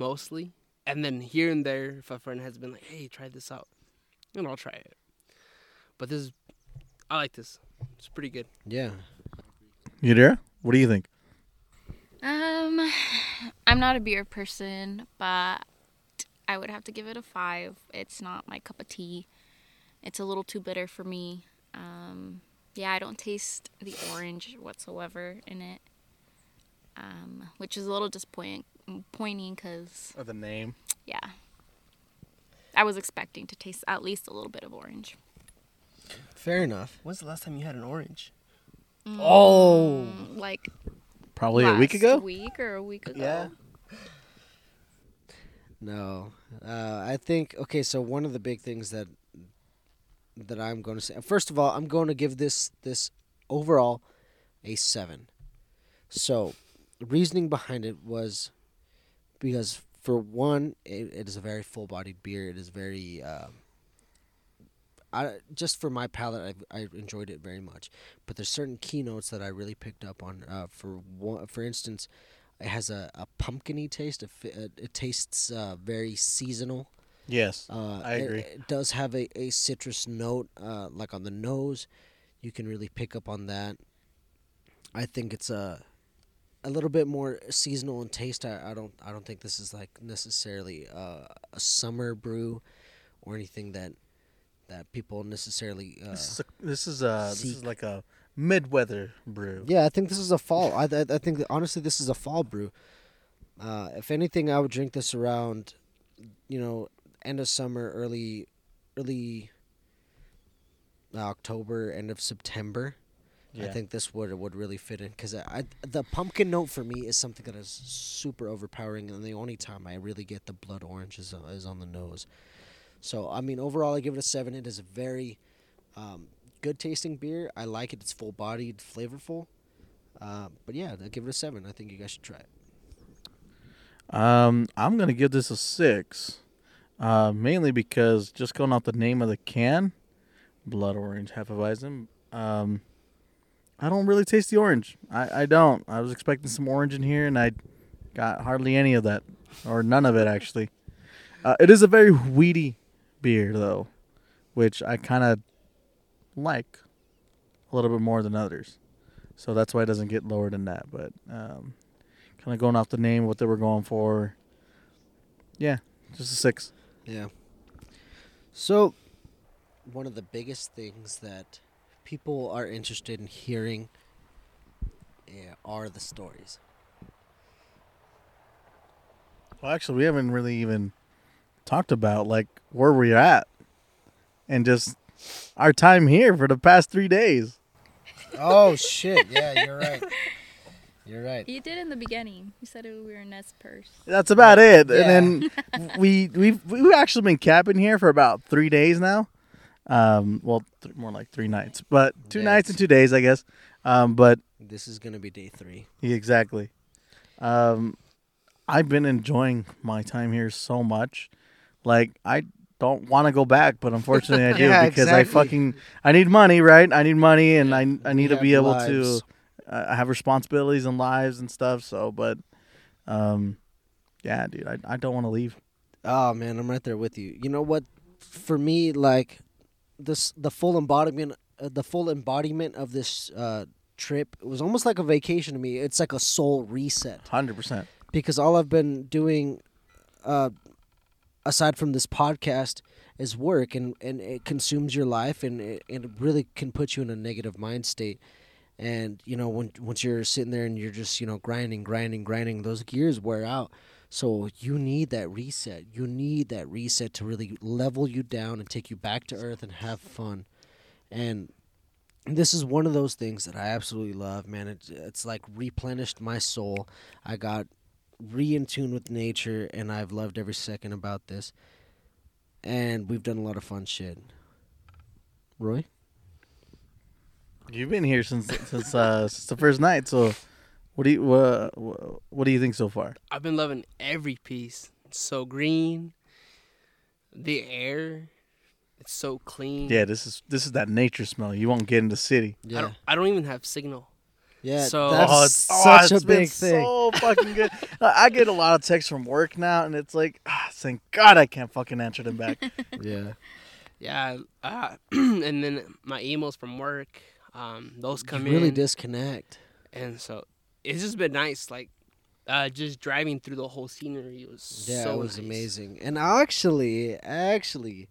mostly, and then here and there, if a friend has been like, "Hey, try this out," and I'll try it. But this, is, I like this. It's pretty good. Yeah. You there? What do you think? Um, I'm not a beer person, but I would have to give it a five. It's not my cup of tea. It's a little too bitter for me. Um, yeah, I don't taste the orange whatsoever in it, um, which is a little disappointing. Pointing because of the name? yeah, I was expecting to taste at least a little bit of orange. Fair enough. When's the last time you had an orange? Oh. Mm, like Probably a week ago. week or a week ago. Yeah. No, uh, I think okay. So one of the big things that that I'm going to say, first of all, I'm going to give this this overall a seven. So, reasoning behind it was because for one, it, it is a very full bodied beer. It is very, uh, I just for my palate, I I enjoyed it very much. But there's certain keynotes that I really picked up on. Uh, for one, for instance, it has a, a pumpkiny taste. It, it, it tastes uh, very seasonal. Yes, Uh, I it- agree. It, does have a, a citrus note, uh, like on the nose. You can really pick up on that. I think it's a a little bit more seasonal in taste. I, I don't I don't think this is like necessarily uh, a summer brew or anything that that people necessarily. Uh, this is a, this is a this is like a mid-weather brew. yeah, I think this is a fall. I I, I think honestly this is a fall brew. Uh, if anything, I would drink this around, you know, end of summer, early, early uh, October, end of September. I think this would would really fit in because I, I the pumpkin note for me is something that is super overpowering, and the only time I really get the blood orange is uh, is on the nose. So I mean, overall, I give it a seven. It is a very um, good tasting beer. I like it. It's full bodied, flavorful. Uh, but yeah, I give it a seven. I think you guys should try it. Um, I'm gonna give this a six, uh, mainly because just going off the name of the can, blood orange Hefeweizen. Um, I don't really taste the orange. I, I don't. I was expecting some orange in here, and I got hardly any of that, or none of it actually. Uh, it is a very weedy beer though, which I kind of like a little bit more than others. So that's why it doesn't get lower than that. But um, kind of going off the name, what they were going for. Yeah, just a six. Yeah. So, one of the biggest things that people are interested in hearing yeah, are the stories. Well, actually, we haven't really even talked about like where we're at, and just our time here for the past three days. Oh shit! Yeah, you're right. You're right. You did in the beginning. You said we were in Nest Purse. That's about it. Yeah. And then we we've we've actually been camping here for about three days now. Um, well, th- more like three nights, but two Yeah, nights and two days, I guess. Um, but This is gonna be day three. Yeah, Exactly. Um, I've been enjoying my time here so much. Like I don't want to go back, but unfortunately I do Yeah, because I fucking I need money, right? I need money, and I I need We to be able lives. to. Uh, I have responsibilities and lives and stuff. So, but, um, yeah, dude, I I don't want to leave. Oh man, I'm right there with you. You know what? For me, like this, the full embodiment, uh, the full embodiment of this uh, trip it was almost like a vacation to me. It's like a soul reset. Hundred percent. because all I've been doing, uh, aside from this podcast, is work, and, and it consumes your life, and it, and it really can put you in a negative mind state. And you know, when once you're sitting there and you're just you know grinding, grinding, grinding, those gears wear out. So you need that reset. You need that reset to really level you down and take you back to earth and have fun. And this is one of those things that I absolutely love, man. It, it's like replenished my soul. I got re in tune with nature, and I've loved every second about this. And we've done a lot of fun shit. Roy? You've been here since since uh since the first night. So, what do you uh, what do you think so far? I've been loving every piece. It's so green. The air, it's so clean. Yeah, this is this is that nature smell. You won't get in the city. I Yeah. don't, I don't even have signal. Yeah, So- that's oh, it's such oh, a it's been big thing. So fucking good. I I get a lot of texts from work now, and it's like, ah, thank God I can't fucking answer them back. yeah. Yeah, uh, and then my emails from work, um, those come you really in, disconnect. and so it's just been nice. Like, uh, just driving through the whole scenery was Yeah, so it was nice. amazing. And actually, actually,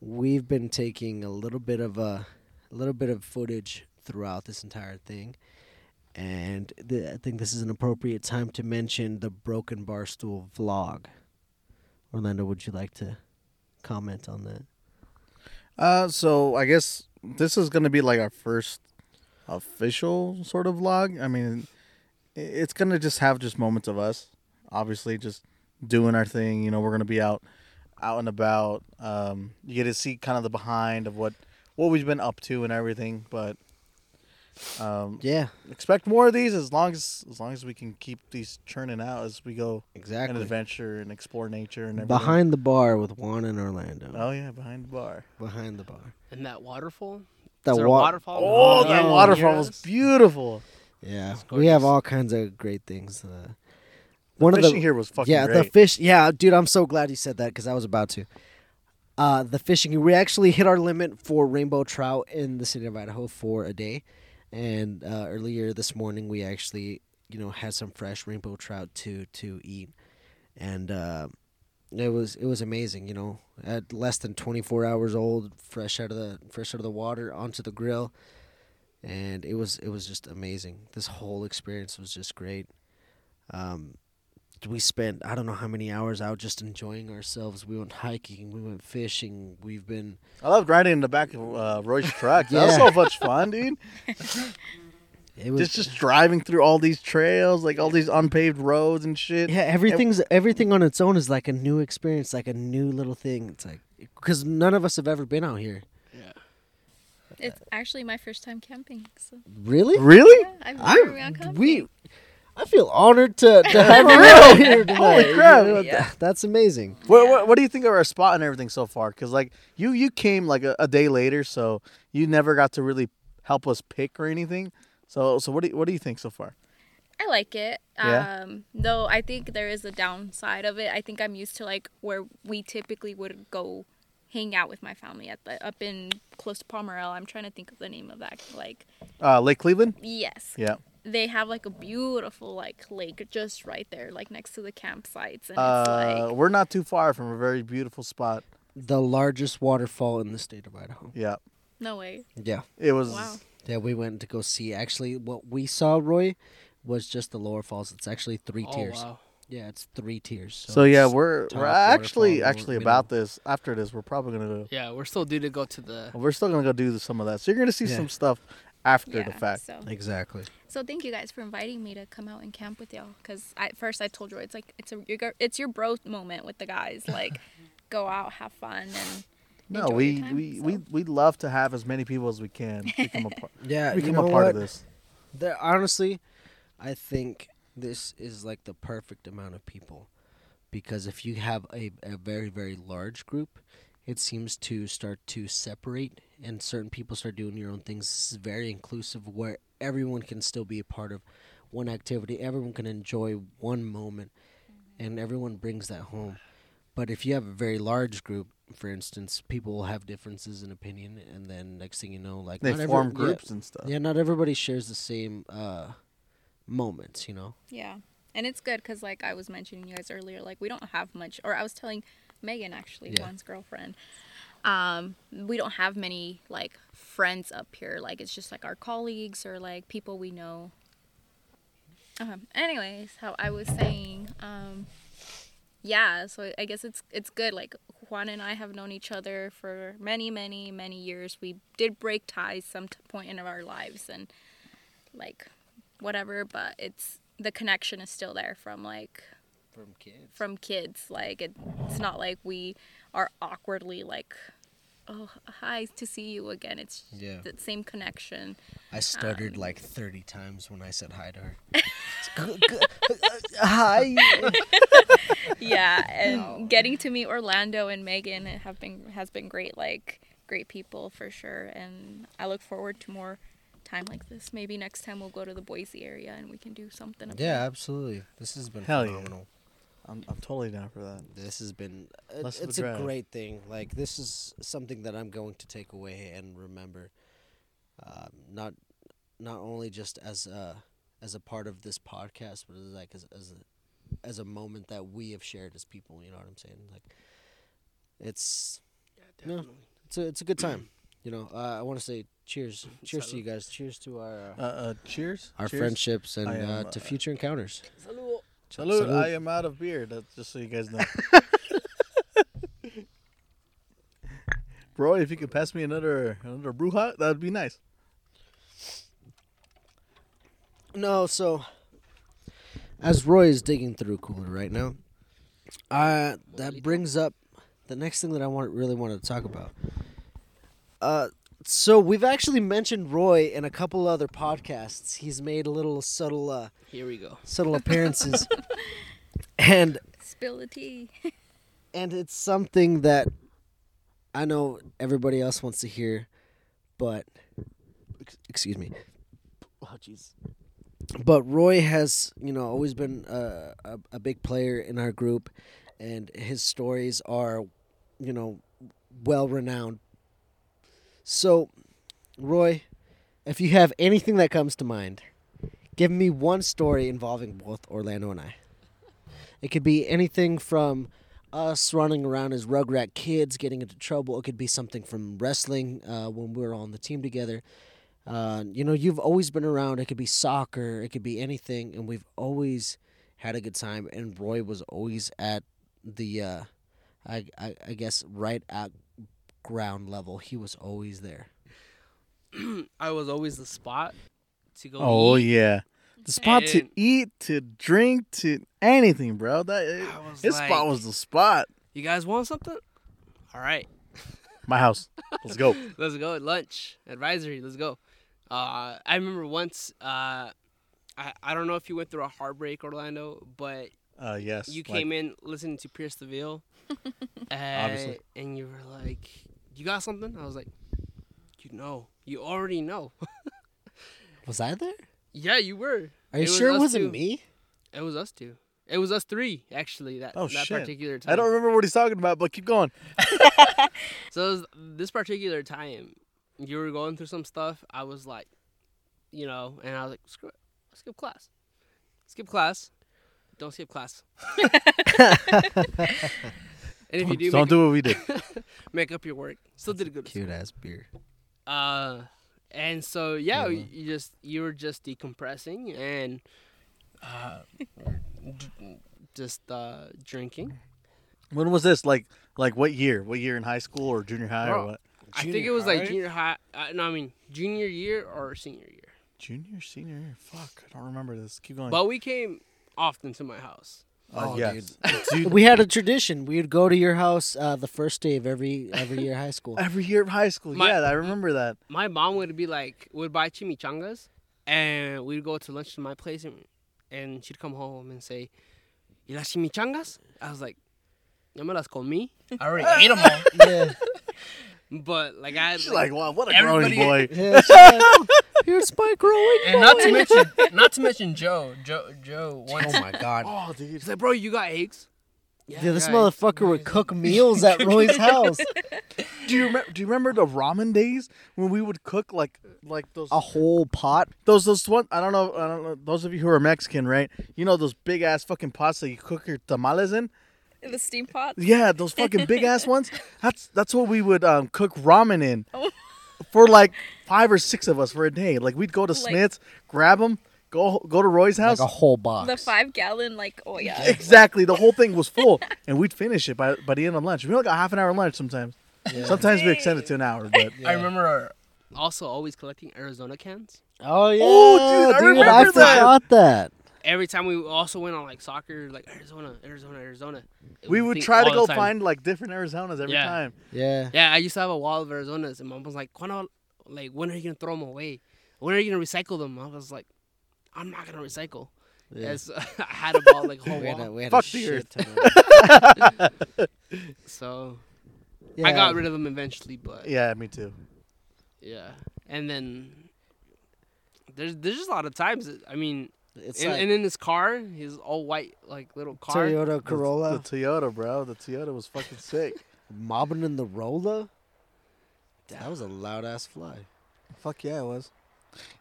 we've been taking a little bit of a, a little bit of footage throughout this entire thing, and th- I think this is an appropriate time to mention the Broken Barstool vlog. Orlando, would you like to comment on that? Uh, so I guess this is gonna be like our first official sort of vlog. I mean, it's gonna just have just moments of us, obviously, just doing our thing. You know, we're gonna be out, out and about. Um, you get to see kind of the behind of what what we've been up to and everything. But um, Yeah, expect more of these as long as as long as we can keep these churning out as we go and exactly. adventure and explore nature and everything. Behind the bar with Juan and Orlando. Oh yeah, behind the bar. Behind the bar. And that waterfall. The Is there a wa- waterfall? Oh, that yeah. waterfall was beautiful. Yeah, we have all kinds of great things. Uh, The one of fishing the here was fucking yeah, great. the fish. Yeah, dude, I'm so glad you said that because I was about to. Uh, the fishing. We actually hit our limit for rainbow trout in the city of Idaho for a day, and uh, earlier this morning we actually, you know, had some fresh rainbow trout to to eat, and uh, it was it was amazing. You know, at less than 24 hours old, fresh out of the fresh out of the water onto the grill, and it was it was just amazing. This whole experience was just great. Um, we spent I don't know how many hours out just enjoying ourselves. We went hiking, we went fishing. We've been I loved riding in the back of uh, Roy's truck. yeah. That was Yeah. so much fun, dude. it was Just just driving through all these trails, like all these unpaved roads and shit. yeah everything's everything on its own is like a new experience, like a new little thing. It's like because none of us have ever been out here. Yeah. It's actually my first time camping. So Really? Really? yeah, I've never been I camping. we I feel honored to, to have you here tonight. Holy crap. You know, Yeah. th- That's amazing. What, what what do you think of our spot and everything so far? Because like you you came like a, a day later, so you never got to really help us pick or anything. So so what do you, what do you think so far? I like it. Yeah? Um, though I think there is a downside of it. I think I'm used to like where we typically would go hang out with my family at the up in close to Pomerelle. I'm trying to think of the name of that. Like Uh, Lake Cleveland. yes, Yeah. They have like a beautiful like lake just right there, like next to the campsites, and it's Uh, like we're not too far from a very beautiful spot. The largest waterfall in the state of Idaho. Yeah. no way. Yeah. It was. Wow. Yeah, we went to go see. Actually, what we saw, Roy, was just the lower falls. It's actually three Oh, tiers. wow. Yeah, it's three tiers. So, yeah, we're we're waterfall, actually lower- actually middle. about this. After this, we're probably gonna go. Yeah, we're still due to go to the. We're still gonna go do some of that. So you're gonna see Yeah. some stuff after the fact. So exactly. so thank you guys for inviting me to come out and camp with y'all. Cause at first I told you it's like it's a your, it's your bro moment with the guys. Like go out, have fun, and No, we time, we so. we we'd love to have as many people as we can become a part, Yeah, become you know a part what? of this. There, honestly, I think this is like the perfect amount of people, because if you have a, a very very large group, it seems to start to separate, and certain people start doing your own things. This is very inclusive, where everyone can still be a part of one activity. Everyone can enjoy one moment, and everyone brings that home. But if you have a very large group, for instance, people will have differences in opinion, and then next thing you know, like They not every- form yeah, groups and stuff. yeah, not everybody shares the same uh, moments, you know. Yeah. And it's good because, like I was mentioning you guys earlier, like we don't have much, or I was telling Megan actually, Yeah. Juan's girlfriend, um, we don't have many like friends up here. Like it's just like our colleagues or like people we know. Um, anyways, how I was saying, um, yeah. So I guess it's it's good. Like Juan and I have known each other for many, many, many years. We did break ties some t- point in our lives, and like whatever. But it's the connection is still there from like From kids. from kids. Like it, it's not like we are awkwardly like, oh hi to see you again. It's Yeah. the same connection. I stuttered Um, like 30 times when I said hi to her. G- g- hi. yeah, and getting to meet Orlando and Megan have been has been great. Like great people for sure, and I look forward to more time like this. Maybe next time we'll go to the Boise area and we can do something. up Yeah, there. absolutely. This has been Hell yeah. Phenomenal. I'm I'm totally down for that. This has been it- Less of a it's a drive. great thing. Like this is something that I'm going to take away and remember. Um, not not only just as a as a part of this podcast, but as like as as a, as a moment that we have shared as people. You know what I'm saying? Like it's Yeah, No. definitely. it's a it's a good time. You know, uh, I want to say cheers, cheers to you guys. Cheers to our Uh, uh, uh, cheers. our Cheers. friendships and I am, uh, to uh, future encounters. Salud. Salute. I am out of beer. That's just so you guys know. Bro, if you could pass me another another bruja, that would be nice. No, so as Roy is digging through cooler right now, Uh, that brings up the next thing that I want really wanted to talk about. Uh, so we've actually mentioned Roy in a couple other podcasts. He's made a little subtle, uh, Here we go. subtle appearances, and Spill the tea. and it's something that I know everybody else wants to hear, but excuse me. Oh jeez. But Roy has, you know, always been a, a a big player in our group, and his stories are, you know, well renowned. So, Roy, if you have anything that comes to mind, give me one story involving both Orlando and I. It could be anything from us running around as Rugrat kids getting into trouble. It could be something from wrestling uh, when we were on the team together. Uh, you know, you've always been around. It could be soccer. It could be anything, and we've always had a good time. And Roy was always at the, uh, I, I, I guess, right at ground level. He was always there. I was always the spot to go. Oh eat. yeah, the spot to eat, to drink, to anything, bro. That I was his spot was the spot. You guys want something? All right, My house. Let's go. let's go at lunch advisory. Let's go. Uh, I remember once. Uh, I I don't know if you went through a heartbreak, Orlando, but Uh, yes. you like- came in listening to Pierce the Veil, and, Obviously. and you were like, "You got something?" I was like, "You know, you already know." Was I there? yeah, you were. Are you It was sure it wasn't two. me? It was us two. It was us three actually. That Oh that shit. particular time. I don't remember what he's talking about, but keep going. So was this particular time, you were going through some stuff. I was like, you know, and I was like, screw it, skip class, skip class, don't skip class. and if you do, don't make, do what we did. make up your work. Still did a good. Cute ass beer. Uh, and so yeah, Yeah. you, you just you were just decompressing and uh, d- just uh drinking. When was this? Like, like what year? What year in high school or junior high or Bro. what? I think it was like high? junior high. Uh, no, I mean junior year or senior year. Junior, senior year. Fuck, I don't remember this. Keep going. But we came often to my house. Uh, Oh, yes. Dude, We had a tradition. We would go to your house uh, the first day of every every year of high school. every year of high school. My- yeah, I remember that. My mom would be like, would buy chimichangas, and we'd go to lunch to my place, and, and she'd come home and say, "Y las chimichangas?" I was like, "Ya me las comí." I already ate them all. yeah. But like I, She's like, wow, what a growing boy. yeah like, oh, Here's my growing. and not to mention, not to mention Joe, Joe, Joe. Oh once, Oh my god. Oh, dude. he's like, "Bro, you got eggs?" Yeah, Dude, this I motherfucker would cook meals at Roy's house. Do you remember? Do you remember the ramen days when we would cook like like those A whole pot. those those one? I don't know. I don't know. Those of you who are Mexican, right? You know those big ass fucking pots that you cook your tamales in. In the steam pot. Yeah, those fucking big ass ones. That's that's what we would um, cook ramen in for like five or six of us for a day. Like we'd go to Like- Smith's, grab them, go go to Roy's house. Like a whole box. The five gallon, like, oh yeah. Exactly, the whole thing was full, and we'd finish it by by the end of lunch. We only got half an hour lunch sometimes. Sometimes we extend it to an hour, but I remember also always collecting Arizona cans. Oh yeah, Oh, dude, I dude, I remember that. forgot that. Every time we also went on like soccer, like Arizona, Arizona, Arizona. we would try to go time. find like different Arizonas every Yeah. time. Yeah. Yeah, I used to have a wall of Arizonas, and mom was like, "Cuando, like, when are you gonna throw them away? When are you gonna recycle them?" I was like, "I'm not gonna recycle." Yeah. Yes, I had about like a whole We had a, wall. we had Fuck a the shit earth. ton of- So I got rid of them eventually, but yeah. Yeah, me too. Yeah, and then there's there's just a lot of times. That, I mean, It's and, like and in his car, his all white like little car. Toyota Corolla The Toyota, bro. The Toyota was fucking sick. mobbing in the roller. That was a loud ass fly. Fuck yeah, it was.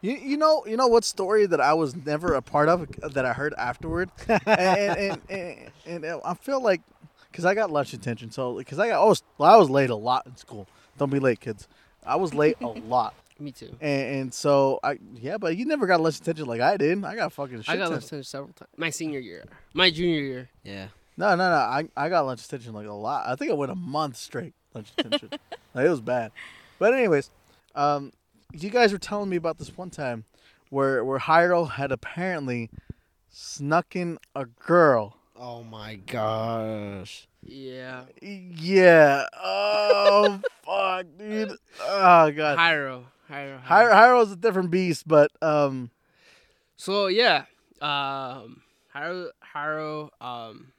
You you know you know what story that I was never a part of that I heard afterward, and, and, and, and, and I feel like because I got lunch attention, so because I got I was well, I was late a lot in school. Don't be late, kids. I was late a lot, Me too. and, and so I yeah, but you never got lunch attention like I did. I got fucking shit. I got ton- lunch attention several times. My senior year, my junior year. Yeah. No, no, no. I, I got lunch attention like a lot. I think I went a month straight lunch attention. like, it was bad. But anyways, um, you guys were telling me about this one time where where Hyro had apparently snuck in a girl Oh my gosh. Yeah. Yeah. Oh fuck, dude. Oh god. Hyro. Hyro. Hyro Hyro's a different beast, but um, So yeah, um, Hyro, Hyro, um,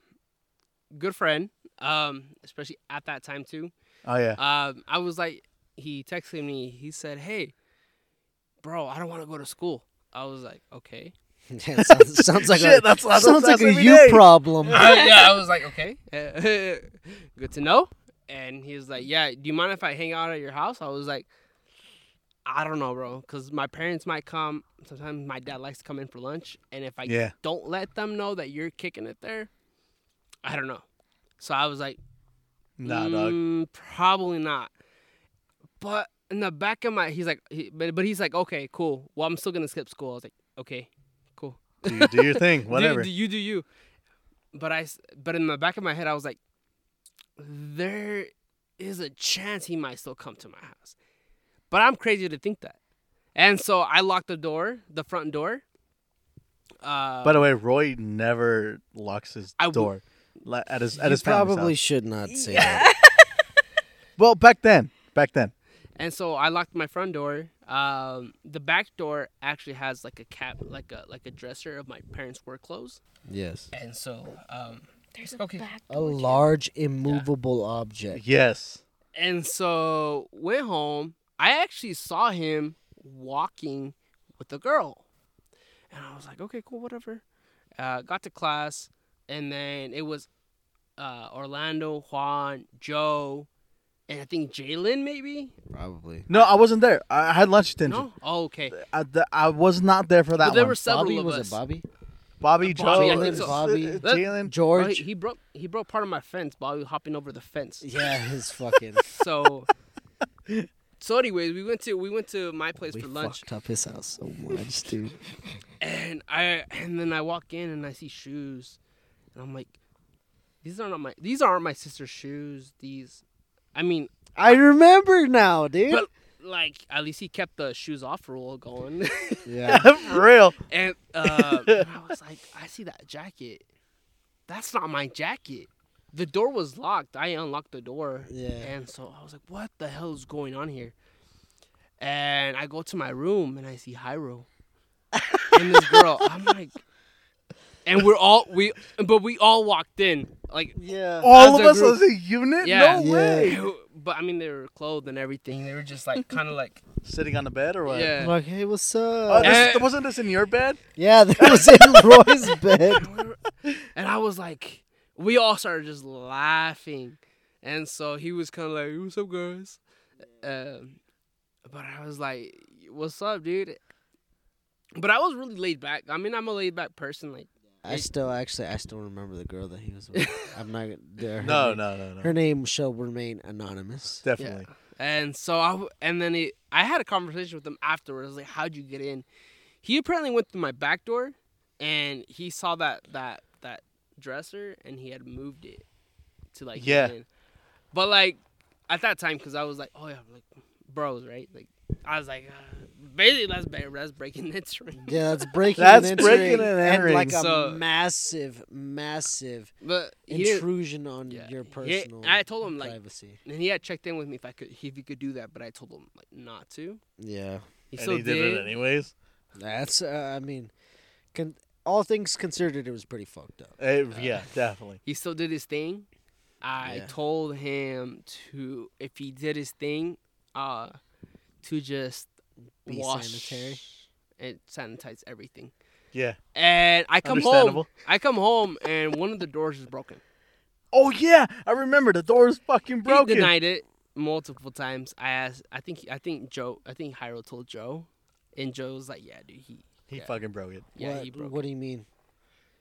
good friend, um, especially at that time too. oh yeah. Um, I was like, he texted me. He said, "Hey, bro, I don't want to go to school." I was like, "Okay." Yeah, sounds, sounds like Shit, a that's that's, sounds like a you day. problem. Uh, yeah, I was like, "Okay, good to know." And he was like, "Yeah, do you mind if I hang out at your house?" I was like, "I don't know, bro, because my parents might come. Sometimes my dad likes to come in for lunch, and if I Yeah. don't let them know that you're kicking it there, I don't know." So I was like, Nah, dog. "Mm, Probably not. But in the back of my, he's like, he, but, but he's like, okay, cool. Well, I'm still gonna skip school. I was like, okay, cool. Do, you, do your thing, whatever. Do, you do you? But I, but in the back of my head, I was like, there is a chance he might still come to my house. But I'm crazy to think that. And so I locked the door, the front door. Uh, By the way, Roy never locks his I w- door li- at his at you his probably house. should not say that. Well, back then, back then. And so I locked my front door. Um, the back door actually has like a cap, like a like a dresser of my parents' work clothes. Yes. And so, um, There's a Okay. back door, too. large immovable object. Yes. and so went home. I actually saw him walking with a girl, and I was like, okay, cool, whatever. Uh, got to class, and then it was uh, Orlando, Juan, Joe, and I think Jalen maybe. Probably. No, I wasn't there. I I had lunch attention. No, oh, okay. I, th- I was not there for that But there one. were several Bobby of was us. it Bobby? Bobby, Bobby, Joe, I think so. Bobby. uh, Let- Jalen. Bro, he, George. he broke he broke part of my fence. Bobby hopping over the fence. Yeah, his fucking. So, so anyways, we went to we went to my place we for lunch, fucked up his house so much, dude. and I and then I walk in and I see shoes, and I'm like, these are not my these aren't my sister's shoes. These, I mean, I remember now, dude. but like at least he kept the shoes off rule going, yeah. for real. and uh, I was like, I see that jacket. That's not my jacket. The door was locked. I unlocked the door. Yeah. And so I was like, what the hell is going on here? And I go to my room and I see Hyro and this girl. I'm like, and we're all we, but we all walked in like, Yeah. All of us group. as a unit? Yeah. No way. Yeah. but I mean they were clothed and everything. They were just like kind of like, Sitting on the bed or what? yeah. Like, hey, what's up? this, Eh. wasn't this in your bed? yeah, that was in Roy's bed. And, and I was like, we all started just laughing, and so he was kind of like, "What's up, guys?" Um, but I was like, "What's up, dude?" But I was really laid back. I mean, I'm a laid back person. Like, I still actually I still remember the girl that he was with. I'm not gonna. Her No, name, no, no, no. Her name shall remain anonymous. Definitely. And so I, w- and then he, I had a conversation with him afterwards. Like, how'd you get in? He apparently went through my back door, and he saw that that that dresser, and he had moved it to like Yeah. get in. But like at that time, because I was like, oh yeah, like bros, right? Like I was like, uh, basically that's ba- that's breaking its ring. Yeah, that's breaking That's and breaking entering, and and like a So- massive, massive But intrusion on yeah, your he- personal. I told him, like- privacy. And he had checked in with me if I could, if he could do that, but I told him like not to. Yeah, He And still he did it anyways. that's. Uh, I mean, con- all things considered, it was pretty fucked up. Eh, yeah, definitely. he still did his thing. I Yeah. told him to if he did his thing, uh, to just Be wash sanitary. and sanitize everything. Yeah. And I come home. I come home and one of the doors is broken. Oh yeah, I remember the door is fucking broken. He denied it multiple times. I asked. I think. I think Joe. I think Hyro told Joe, and Joe was like, "Yeah, dude, he." He yeah, fucking broke it. Yeah, what, he broke. what do you mean?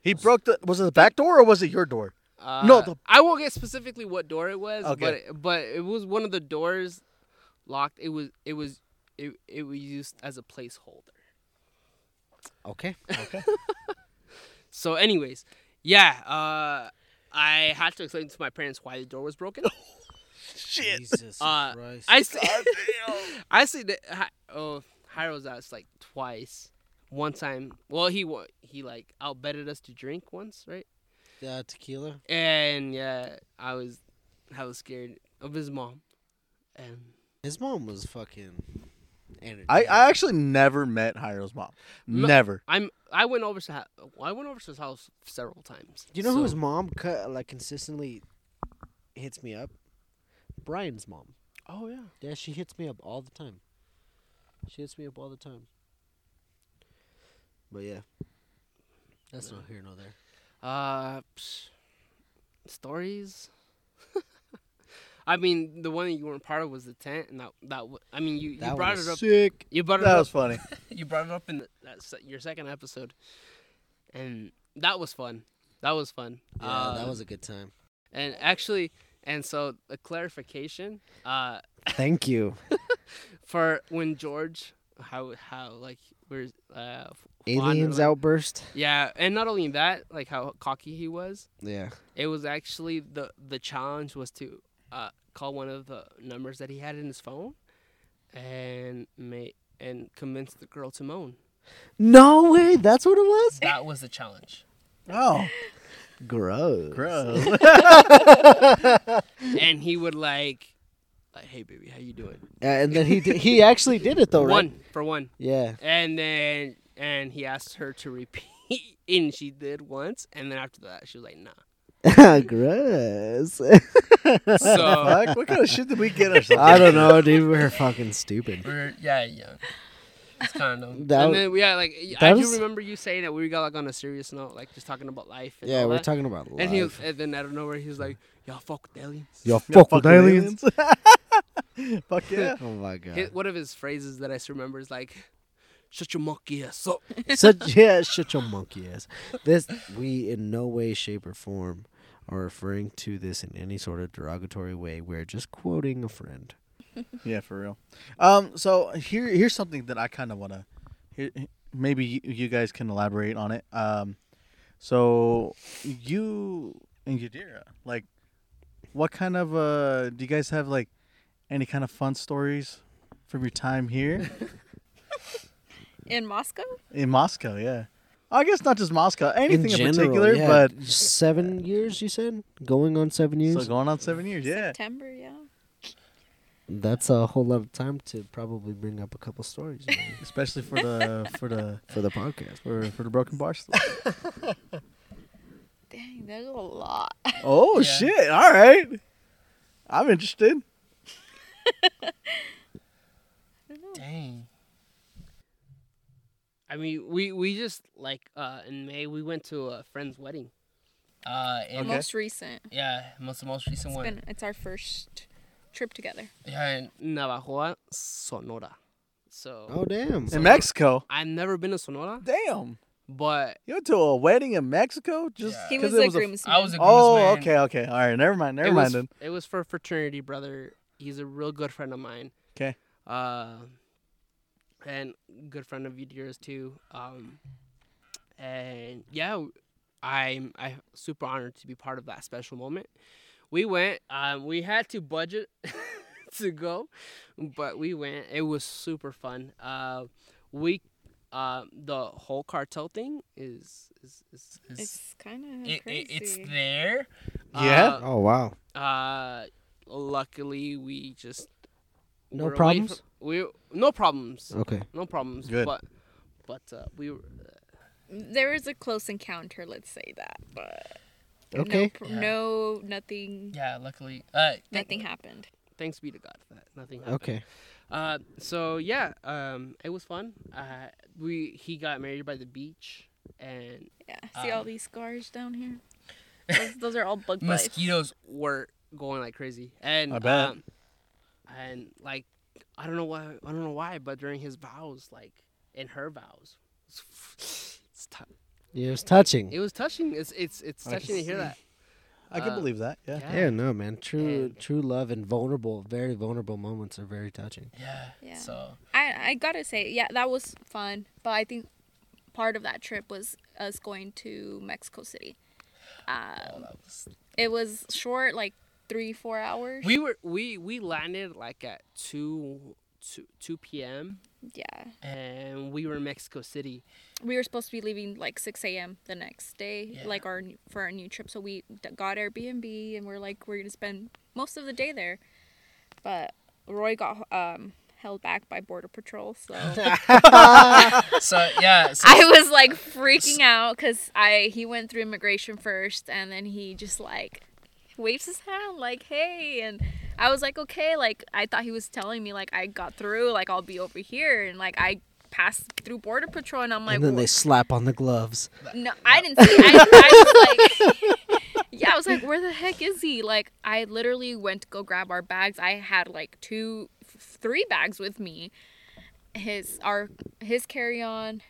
He broke the. Was it the back door or was it your door? Uh, No, the- I won't get specifically what door it was, but Okay. it, but it was one of the doors locked. It was it was it, it was used as a placeholder. Okay. Okay. So, anyways, yeah, uh, I had to explain to my parents why the door was broken. Shit. Jesus Uh, Christ. I see, damn. I see that. Hi- Oh, Hyro's asked like twice. One time, well, he wa- he like outbetted us to drink once, right? uh, tequila. and yeah, I was hella scared of his mom, and His mom was fucking. Energy. I, I actually never met Hyro's mom. No. Never. I'm I went over to ha- I went over to his house several times. Do you know So- whose mom cut, like consistently hits me up? Brian's mom. Oh yeah. Yeah, she hits me up all the time. She hits me up all the time. But yeah, that's not here nor there. Uh, psh, stories. I mean, the one that you weren't part of was the tent, and that that I mean, you, you brought it up. Sick. You brought it That up. was funny. you brought it up in the, that your second episode, and that was fun. That was fun. Yeah, that Uh, was a good time. and actually, and so a clarification. Uh, Thank you. for when George, how how like we're uh, Aliens outburst. Yeah, and not only that, like how cocky he was. Yeah. It was actually the the challenge was to uh, call one of the numbers that he had in his phone, and make and convince the girl to moan. No way. That's what it was. That was the challenge. Oh, Gross. gross. and he would like, like, hey baby, how you doing? Uh, and then he did, he actually did it though, right? One for one, Yeah. and then and he asked her to repeat, and she did once, and then after that she was like, nah. Gross. So Fuck, what kind of shit did we get ourselves? I don't know, dude. We're fucking stupid. we're yeah yeah. It's kind of That and was- then yeah, like I that do was- remember you saying that we got like on a serious note, like just talking about life. And Yeah, all we're that. talking about life. And he was, and then out of nowhere he was like, "Y'all fuck with aliens." Yo, Yeah, fuck fuck with aliens. Fuck yeah. Oh my god. His, one of his phrases that I still remember is like, "Shut your monkey ass up." Such yeah, shut your monkey ass. This we in no way, shape, or form are referring to this in any sort of derogatory way. We're just quoting a friend. Yeah, for real. Um, so here, here's something that I kind of want to. Here, maybe you, you guys can elaborate on it. Um, so you and Yadira, like, what kind of uh, do you guys have like any kind of fun stories from your time here In Moscow? in Moscow? Yeah, I guess not just Moscow, anything in, general, particular, yeah. but seven years. You said going on seven years. so going on seven years. Yeah, September, yeah. That's a whole lot of time to probably bring up a couple stories you especially for the for the for the podcast. for for the broken bar stuff. Dang, there's a lot. Oh Yeah. shit! All right, I'm interested. Dang. I mean, we we just like uh in May we went to a friend's wedding. Uh, and Okay. most recent. yeah, most the most recent It's one. been it's our first trip together. Yeah, in Navojoa, Sonora. So Oh damn! In Mexico. I've never been to Sonora, Damn. but You went to a wedding in Mexico? Just Yeah. He 'cause was it the was a- groomsman. I was a Oh, okay, okay. All right, never mind. Never it mind was, then. It was for fraternity brother. He's a real good friend of mine. 'Kay. Uh, and good friend of yours too. Um, and yeah, I'm I super honored to be part of that special moment. We went. Um, we had to budget to go, but we went. It was super fun. Uh, we, uh, the whole cartel thing is is is, is It's kind of it, crazy. it, it's there. Yeah? Uh, Oh wow! uh, luckily we just No were away problems? from- we no problems, Okay. no problems. Good. But but uh, we were. There was a close encounter, let's say that, but Okay. no, pr- Yeah. no nothing, Yeah, luckily, uh, th- nothing happened. Thanks be to God for that nothing happened. Okay. Uh, so yeah, um, it was fun. Uh, we he got married by the beach, and Yeah, see all Um, these scars down here. Those, those are all bug bites. mosquitoes were going like crazy. And I bet. Um, and like I don't know why I don't know why, but during his vows, like in her vows, it's t- Yeah, it was touching. it was touching. It's it's it's I touching to hear that. I can uh, believe that. Yeah. Yeah. yeah, no, man. True, And- true love and vulnerable, very vulnerable moments are very touching. Yeah. Yeah. So I I gotta say, yeah, that was fun. But I think part of that trip was us going to Mexico City. oh, Um, that was- it was short, like three four hours. we were we we landed like at two two, 2 p.m. Yeah. and we were in Mexico City. We were supposed to be leaving like 6 a.m. the next day, Yeah. like our for our new trip. So we got Airbnb and we're like we're gonna spend most of the day there, but Roy got um held back by border patrol. So So yeah, so, I was like freaking out because I he went through immigration first and then he just like waves his hand like hey and I was like okay like I thought he was telling me like I got through like I'll be over here and like I passed through border patrol and I'm like and then "Wha- they slap on the gloves. no I didn't see I, I was like yeah I was like where the heck is he like I literally went to go grab our bags I had like two f- three bags with me his our his carry on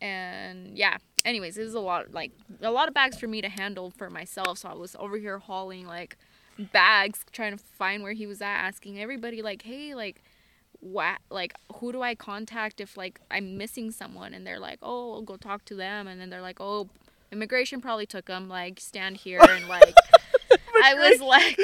and yeah anyways it was a lot like a lot of bags for me to handle for myself so i was over here hauling like bags trying to find where he was at asking everybody like hey like what like who do i contact if like i'm missing someone? And they're like oh i'll go talk to them. And then they're like oh immigration probably took him like stand here and like i was like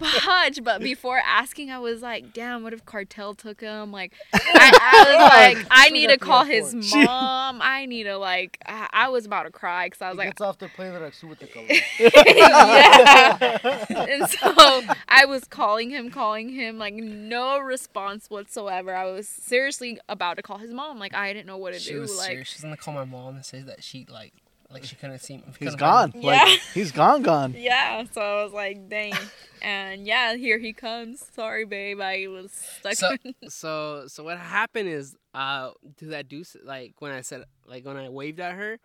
fudge but before asking i was like damn what if cartel took him like I, I was like i need to call his mom i need to like i, I was about to cry because i was like it's off the plane like súbete, yeah. and so I was calling him, calling him, like no response whatsoever. I was seriously about to call his mom. Like I didn't know what to she do. was Like serious. She's gonna call my mom and say that she like like she couldn't see me. He's couldn't gone. find Yeah. Like he's gone, gone. yeah. So I was like, dang. And yeah, here he comes. Sorry, babe. I was stuck. So so so what happened is uh to that deuce like when I said like when I waved at her,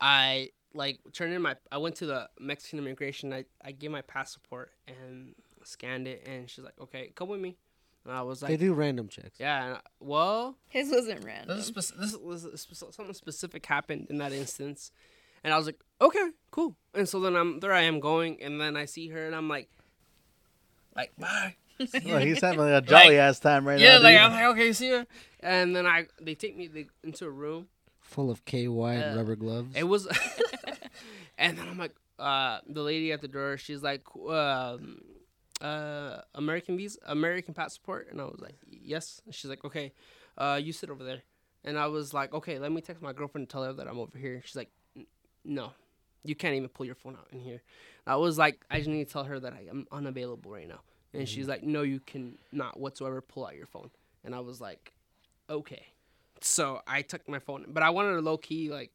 I like turned in my I went to the Mexican immigration. I I gave my passport and scanned it, and she's like, okay, come with me. And I was like, They do random checks. yeah, I- well. his wasn't random. This, is spec- this was a something specific happened in that instance, and I was like, okay, cool. And so then I'm there. I am going, and then I see her, and I'm like, like bye. Well, he's having a jolly ass time right yeah, now. Yeah, like dude. I'm like okay, see ya. And then I they take me they, into a room. Full of KY and rubber gloves. It was, and then I'm like, uh, the lady at the door, she's like, um, uh, American visa, American passport, and I was like, yes. And she's like, okay, uh, you sit over there, and I was like, okay, let me text my girlfriend and tell her that I'm over here. She's like, "N- no, you can't even pull your phone out in here. I was like, I just need to tell her that I am unavailable right now, and she's like, no, you can not whatsoever pull out your phone, and I was like, okay. So I took my phone, but I wanted to low key like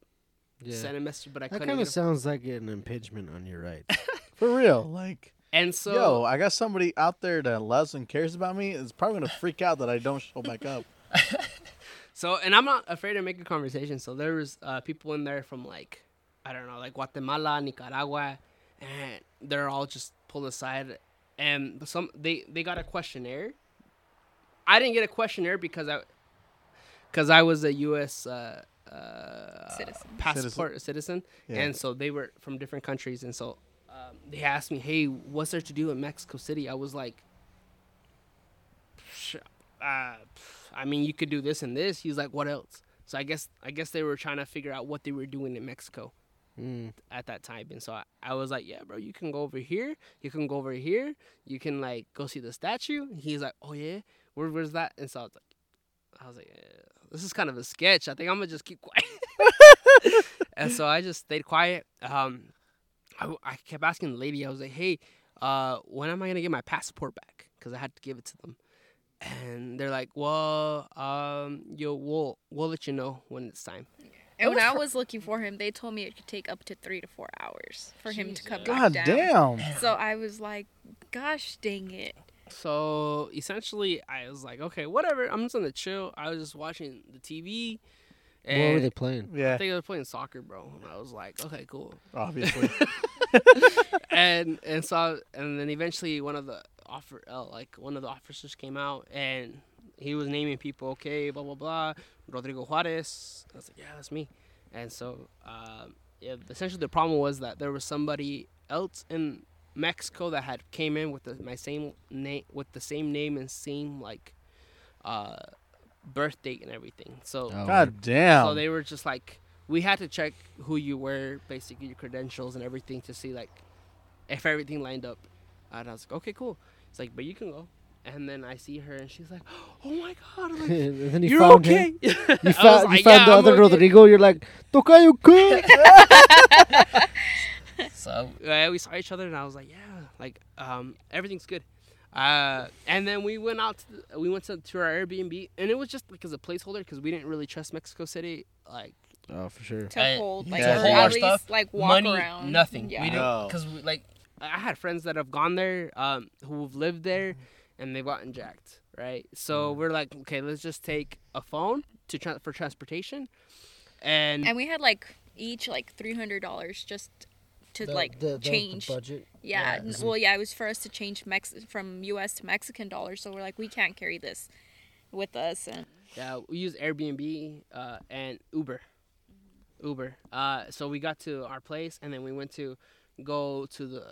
yeah. send a message, but I That couldn't. kind of sounds like an impingement on your right. For real. Like, and so, yo, I got somebody out there that loves and cares about me. Is probably gonna freak out that I don't show back up. so, and I'm not afraid to make a conversation. So there was uh, people in there from like, I don't know, like Guatemala, Nicaragua, and they're all just pulled aside, and some they they got a questionnaire. I didn't get a questionnaire because I, because I was a U.S. Uh, uh, Citizen. passport citizen, Yeah. and so they were from different countries, and so um, they asked me, "Hey, what's there to do in Mexico City?" I was like, uh, "I mean, you could do this and this." He's like, "What else?" So I guess I guess they were trying to figure out what they were doing in Mexico Mm. at that time, and so I, I was like, "Yeah, bro, you can go over here. You can go over here. You can like go see the statue." He's like, "Oh yeah, where where's that?" And so I was like, "I was like, eh, this is kind of a sketch. I think I'm gonna just keep quiet." and so I just stayed quiet. Um, I, I kept asking the lady. I was like, "Hey, uh, when am I gonna get my passport back?" Because I had to give it to them. And they're like, "Well, um, yo, we'll we'll let you know when it's time." And when was I fr- was looking for him, they told me it could take up to three to four hours for him to come Jesus. back God down. damn. So I was like, gosh dang it. So essentially, I was like, "Okay, whatever. I'm just gonna chill." I was just watching the TV. And What were they playing? Yeah, I Yeah, think they were playing soccer, bro. And I was like, "Okay, cool." obviously. and and so and then eventually one of the offer uh, like one of the officers came out and he was naming people okay blah blah blah rodrigo juarez i was like yeah that's me and so um, yeah, essentially the problem was that there was somebody else in mexico that had came in with the, my same name with the same name and same like uh birth date and everything so Oh, God damn. so they were just like, we had to check who you were, basically your credentials and everything to see like if everything lined up. And I was like, okay, cool. It's like, but you can go. And then I see her, and she's like, "Oh my god!" I'm like, and then you You're found okay. him. You I was found, you like, found "Yeah, the I'm other okay." Rodrigo. You're like, Tocayo, good. So uh, we saw each other, and I was like, "Yeah, like um, everything's good." Uh, and then we went out. To the, we went to, to our Airbnb, and it was just like as a placeholder because we didn't really trust Mexico City. Like oh, for sure. to I- hold like to or hold our at least stuff, like walk money, around. nothing. Yeah. We didn't because like I had friends that have gone there, um, who've lived there, and they've gotten jacked. Right, so we're like, okay, let's just take a phone to tra- for transportation, and, and we had like each like three hundred dollars just to like change. budget. yeah, Yeah. well, yeah, it was for us to change Mex from U.S. to Mexican dollars. So we're like, we can't carry this with us, and Yeah, we use Airbnb uh, and Uber. Uber. Uh, so we got to our place, and then we went to go to the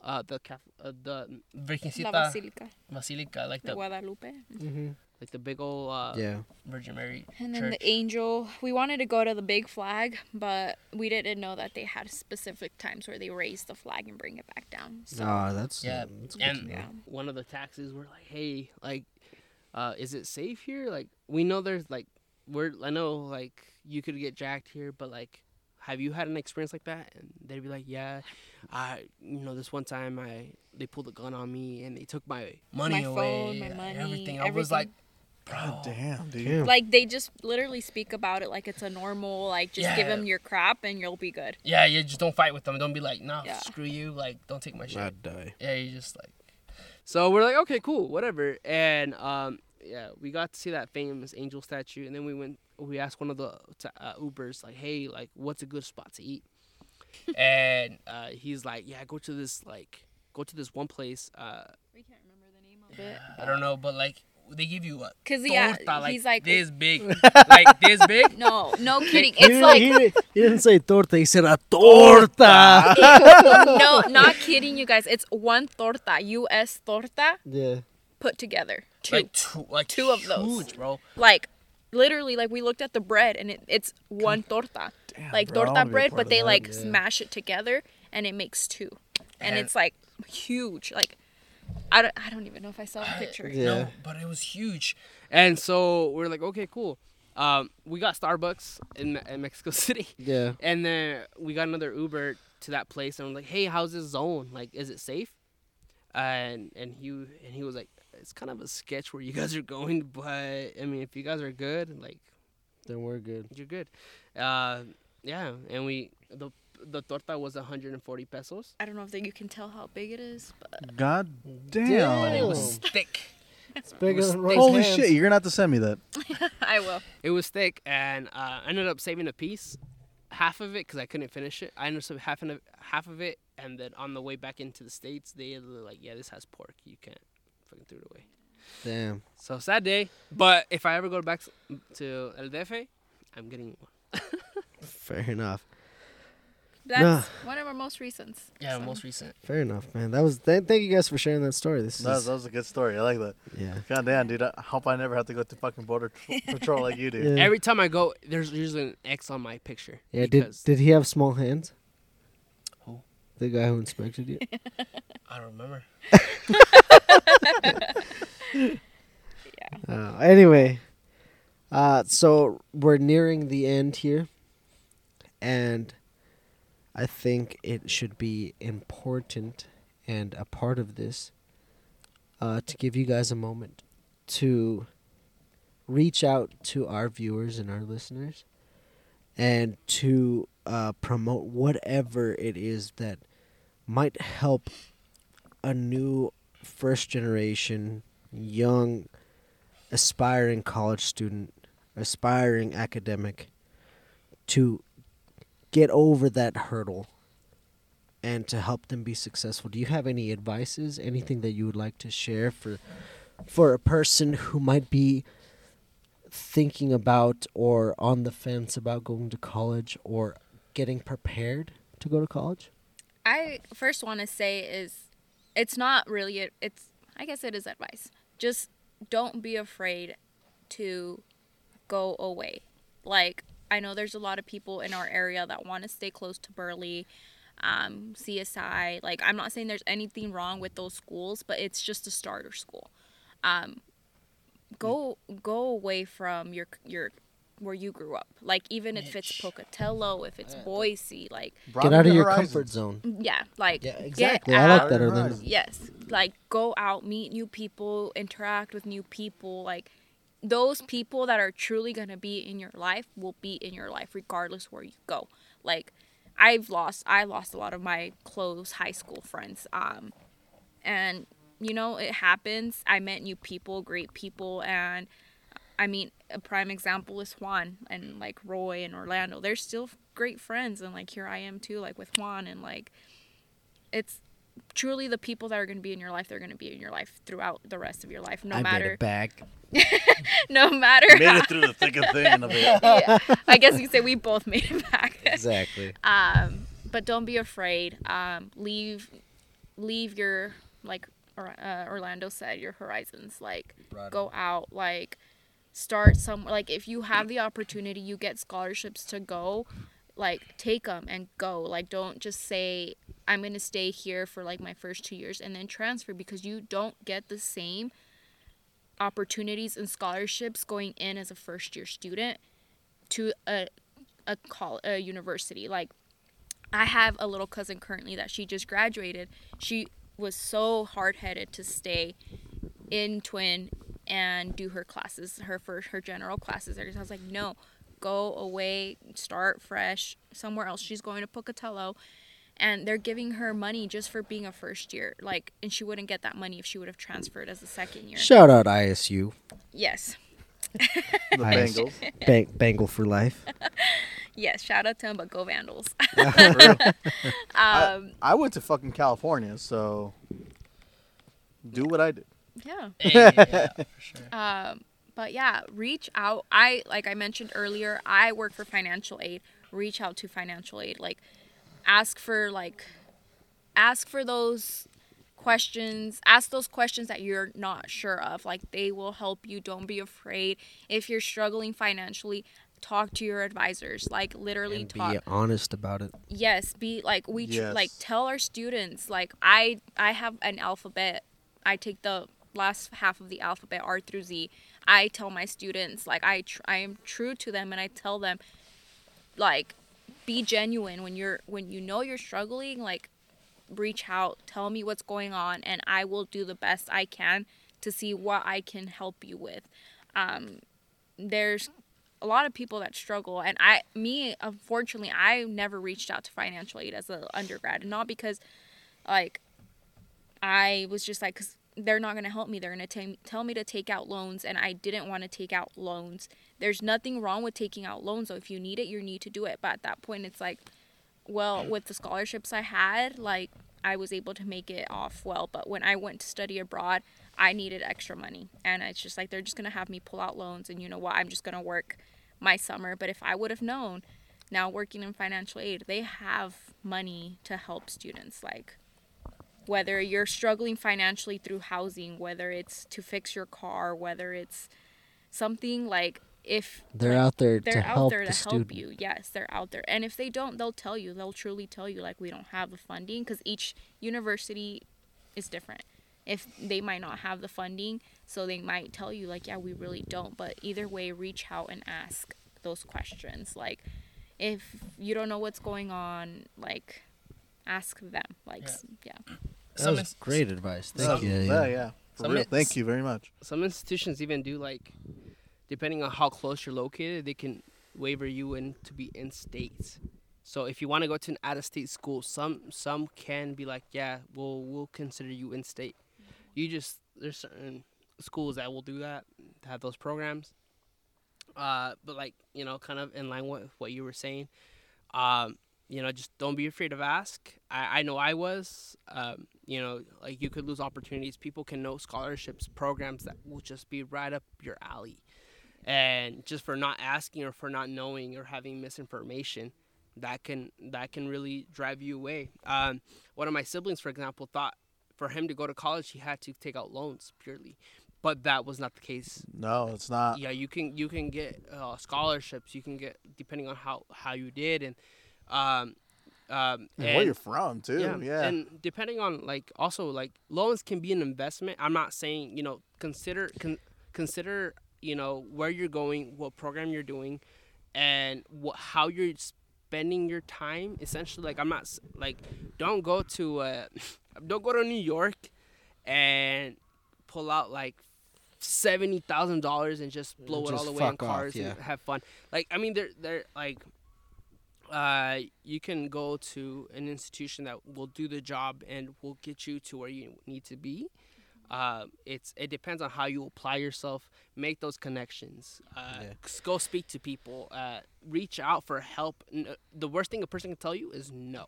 uh, the cap- uh, the La Virgencita Basilica Basilica, like de the Guadalupe. Mm-hmm. like the big old uh, Yeah. Virgin Mary And then church. the angel, we wanted to go to the big flag, but we didn't know that they had specific times where they raise the flag and bring it back down. So Ah, that's Yeah, That's and yeah. one of the taxis were like, "Hey, like, uh, is it safe here? Like, we know there's like, we're I know like you could get jacked here, but like, have you had an experience like that?" And they'd be like, "Yeah, I, you know, this one time I they pulled a gun on me and they took my money My away, phone, my money, everything." I was like, God "Bro, damn, dude. Like they just literally speak about it like it's a normal, like just give them your crap and you'll be good. yeah, you just don't fight with them. Don't be like, nah, Yeah. screw you. Like, don't take my shit." I'd die. Yeah, you just like. So we're like, okay, cool, whatever. And um, yeah, we got to see that famous angel statue, and then we went. We asked one of the uh, Ubers, like, hey, like, what's a good spot to eat? and uh, he's like, yeah, go to this like, go to this one place. Uh, We can't remember the name of it. I don't know, but like, they give you a Cause yeah, torta, like, he's like, this big, like this big. no, no kidding. It's didn't, like he, he didn't say torta. He said a torta. no, not kidding, you guys. It's one torta, U.S. torta yeah. put together. Two, Like two, like Two of those. huge, bro. like literally, like we looked at the bread and it, it's one torta, Damn, like bro, torta wanna be a bread, but they that. like Yeah. smash it together and it makes two, and And- it's like huge. Like I don't, I don't even know if I saw a picture. Yeah. No, but it was huge. And so we're like, okay, cool. Um, we got Starbucks in, in Mexico City. Yeah. And then we got another Uber to that place, and I'm like, "Hey, how's this zone? Like, is it safe?" And and he and he was like, "It's kind of a sketch where you guys are going, but I mean, if you guys are good, like, Then we're good. you're good." Uh, yeah, and we the the torta was 140 pesos, I don't know if that you can tell how big it is, but God Damn. damn. it was thick. It's bigger was than Roy's Holy hands. shit, you're gonna have to send me that. I will. It was thick, and uh, I ended up saving a piece, half of it, because I couldn't finish it. I ended up saving half of half of it, and then on the way back into the states, they were like, "Yeah, this has pork. You can't fucking threw it away." Damn. So sad day. But if I ever go back to El DF, I'm getting one. Fair enough. That's Nah. one of our most recent. Yeah, so. most recent. Fair enough, man. That was. Th- thank you guys for sharing that story. This That, is. that was a good story. I like that. Yeah. God damn, dude. I hope I never have to go to fucking border tr- patrol like you do. Yeah. Every time I go, there's usually an X on my picture. Yeah. Did Did he have small hands? Who? The guy who inspected you. I don't remember. Uh, anyway, uh, so we're nearing the end here, and I think it should be important and a part of this uh, to give you guys a moment to reach out to our viewers and our listeners and to uh, promote whatever it is that might help a new first generation young aspiring college student, aspiring academic to get over that hurdle and to help them be successful. Do you have any advices, anything that you would like to share for for a person who might be thinking about or on the fence about going to college or getting prepared to go to college? I first want to say is it's not really it's I guess it is advice. Just don't be afraid to go away. Like I know there's a lot of people in our area that want to stay close to Burley, um, CSI. Like I'm not saying there's anything wrong with those schools, but it's just a starter school. um, go go away from your your where you grew up. Like even if it's Pocatello, if it's Boise, like Get out of your horizons. comfort zone. yeah, like Yeah, get exactly. I out. like that, Right. Orlando. Yes, like go out, meet new people, interact with new people. Like those people that are truly gonna be in your life will be in your life regardless where you go. Like I've lost, I lost a lot of my close high school friends. Um, and you know it happens. I met new people, great people, and I mean a prime example is Juan and like Roy and Orlando. They're still great friends, and like here I am too, like with Juan and like it's truly the people that are going to be in your life they're going to be in your life throughout the rest of your life no I made matter it back. no matter Made how, it through the thick and thin of it. yeah, i guess you could say we both made it back Exactly. um but don't be afraid um leave leave your like uh, orlando said your horizons like go out like start somewhere like if you have the opportunity you get scholarships to go like take them and go. Like don't just say i'm going to stay here for like my first two years and then transfer because you don't get the same opportunities and scholarships going in as a first year student to a a call a university. Like i have a little cousin currently that she just graduated. She was so hard-headed to stay in twin and do her classes her first her general classes there i was like no go away start fresh somewhere else she's going to pocatello and they're giving her money just for being a first year like and she wouldn't get that money if she would have transferred as a second year Shout out ISU. yes The Nice. Bengals. Bang, Bangle for life. yes shout out to them but go vandals For real. um I went to fucking California, so do what I did. Yeah yeah, for sure. Um, but yeah, reach out. I like I mentioned earlier, I work for financial aid. Reach out to financial aid. Like ask for like ask for those questions. Ask those questions that you're not sure of. Like they will help you. Don't be afraid. If you're struggling financially, talk to your advisors. Like literally And talk be honest about it. yes be like we tr- like tell our students like i i have an alphabet i take the last half of the alphabet r through z i tell my students like i tr- i am true to them and i tell them like be genuine. When you're when you know you're struggling like reach out tell me what's going on and i will do the best i can to see what i can help you with. Um there's a lot of people that struggle and i me unfortunately i never reached out to financial aid as an undergrad and not because like i was just like because they're not going to help me. They're going to tell me to take out loans and i didn't want to take out loans. There's nothing wrong with taking out loans though. If you need it you need to do it. But at that point it's like well with the scholarships i had like i was able to make it off well. But when i went to study abroad i needed extra money. And it's just like they're just going to have me pull out loans and you know what? I'm just going to work my summer. But if i would have known now working in financial aid they have money to help students like whether you're struggling financially through housing whether it's to fix your car whether it's something like if They're like, out there they're to out help there the to student. help you. Yes they're out there. And if they don't they'll tell you. They'll truly tell you like we don't have the funding because each university is different. If they might not have the funding so they might tell you like yeah we really don't. But either way reach out and ask those questions. Like if you don't know what's going on like ask them like Yeah. yeah That Some was ins- great advice. Thank some- you. Yeah, Yeah. yeah. For Some real. it's- Thank you very much. Some institutions even do like, depending on how close you're located, they can waiver you in to be in state. So if you want to go to an out-of-state school, some some can be like, yeah, we'll we'll consider you in state. You just there's certain schools that will do that, have those programs. Uh, but like you know, kind of in line with what you were saying, um, you know, just don't be afraid of ask. I, I know I was, um, you know, like you could lose opportunities. People can know scholarships, programs that will just be right up your alley. And just for not asking or for not knowing or having misinformation, that can that can really drive you away. Um, one of my siblings, for example, thought for him to go to college he had to take out loans purely, but that was not the case No, it's not. yeah you can you can get uh, scholarships you can get depending on how how you did and um Um, And where you're from too. yeah, Yeah. and depending on like also like loans can be an investment. I'm not saying you know consider con- consider you know where you're going, what program you're doing, and what how you're spending your time. Essentially, like I'm not like don't go to uh, don't go to New York and pull out like seventy thousand dollars and just blow it all Just the way on fuck off, cars yeah. and have fun. Like I mean, they're they're like uh, you can go to an institution that will do the job and will get you to where you need to be. Uh, it's it depends on how you apply yourself, make those connections, uh, Yeah. go speak to people, uh, reach out for help. The worst thing a person can tell you is no.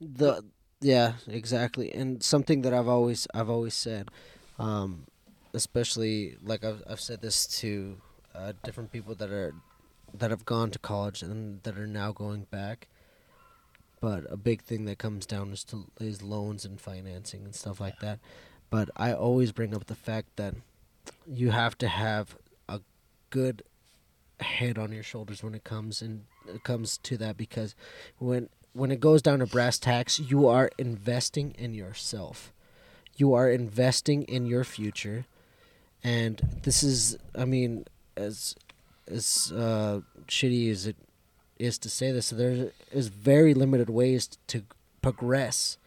the yeah exactly and something that i've always i've always said um especially like i've, I've said this to uh, different people that are that have gone to college and that are now going back. But a big thing that comes down is to is loans and financing and stuff like that. But i always bring up the fact that you have to have a good head on your shoulders when it comes and it comes to that because when when it goes down to brass tacks, you are investing in yourself. You are investing in your future, and this is, I mean, as as uh, shitty as it is to say this, there is very limited ways to progress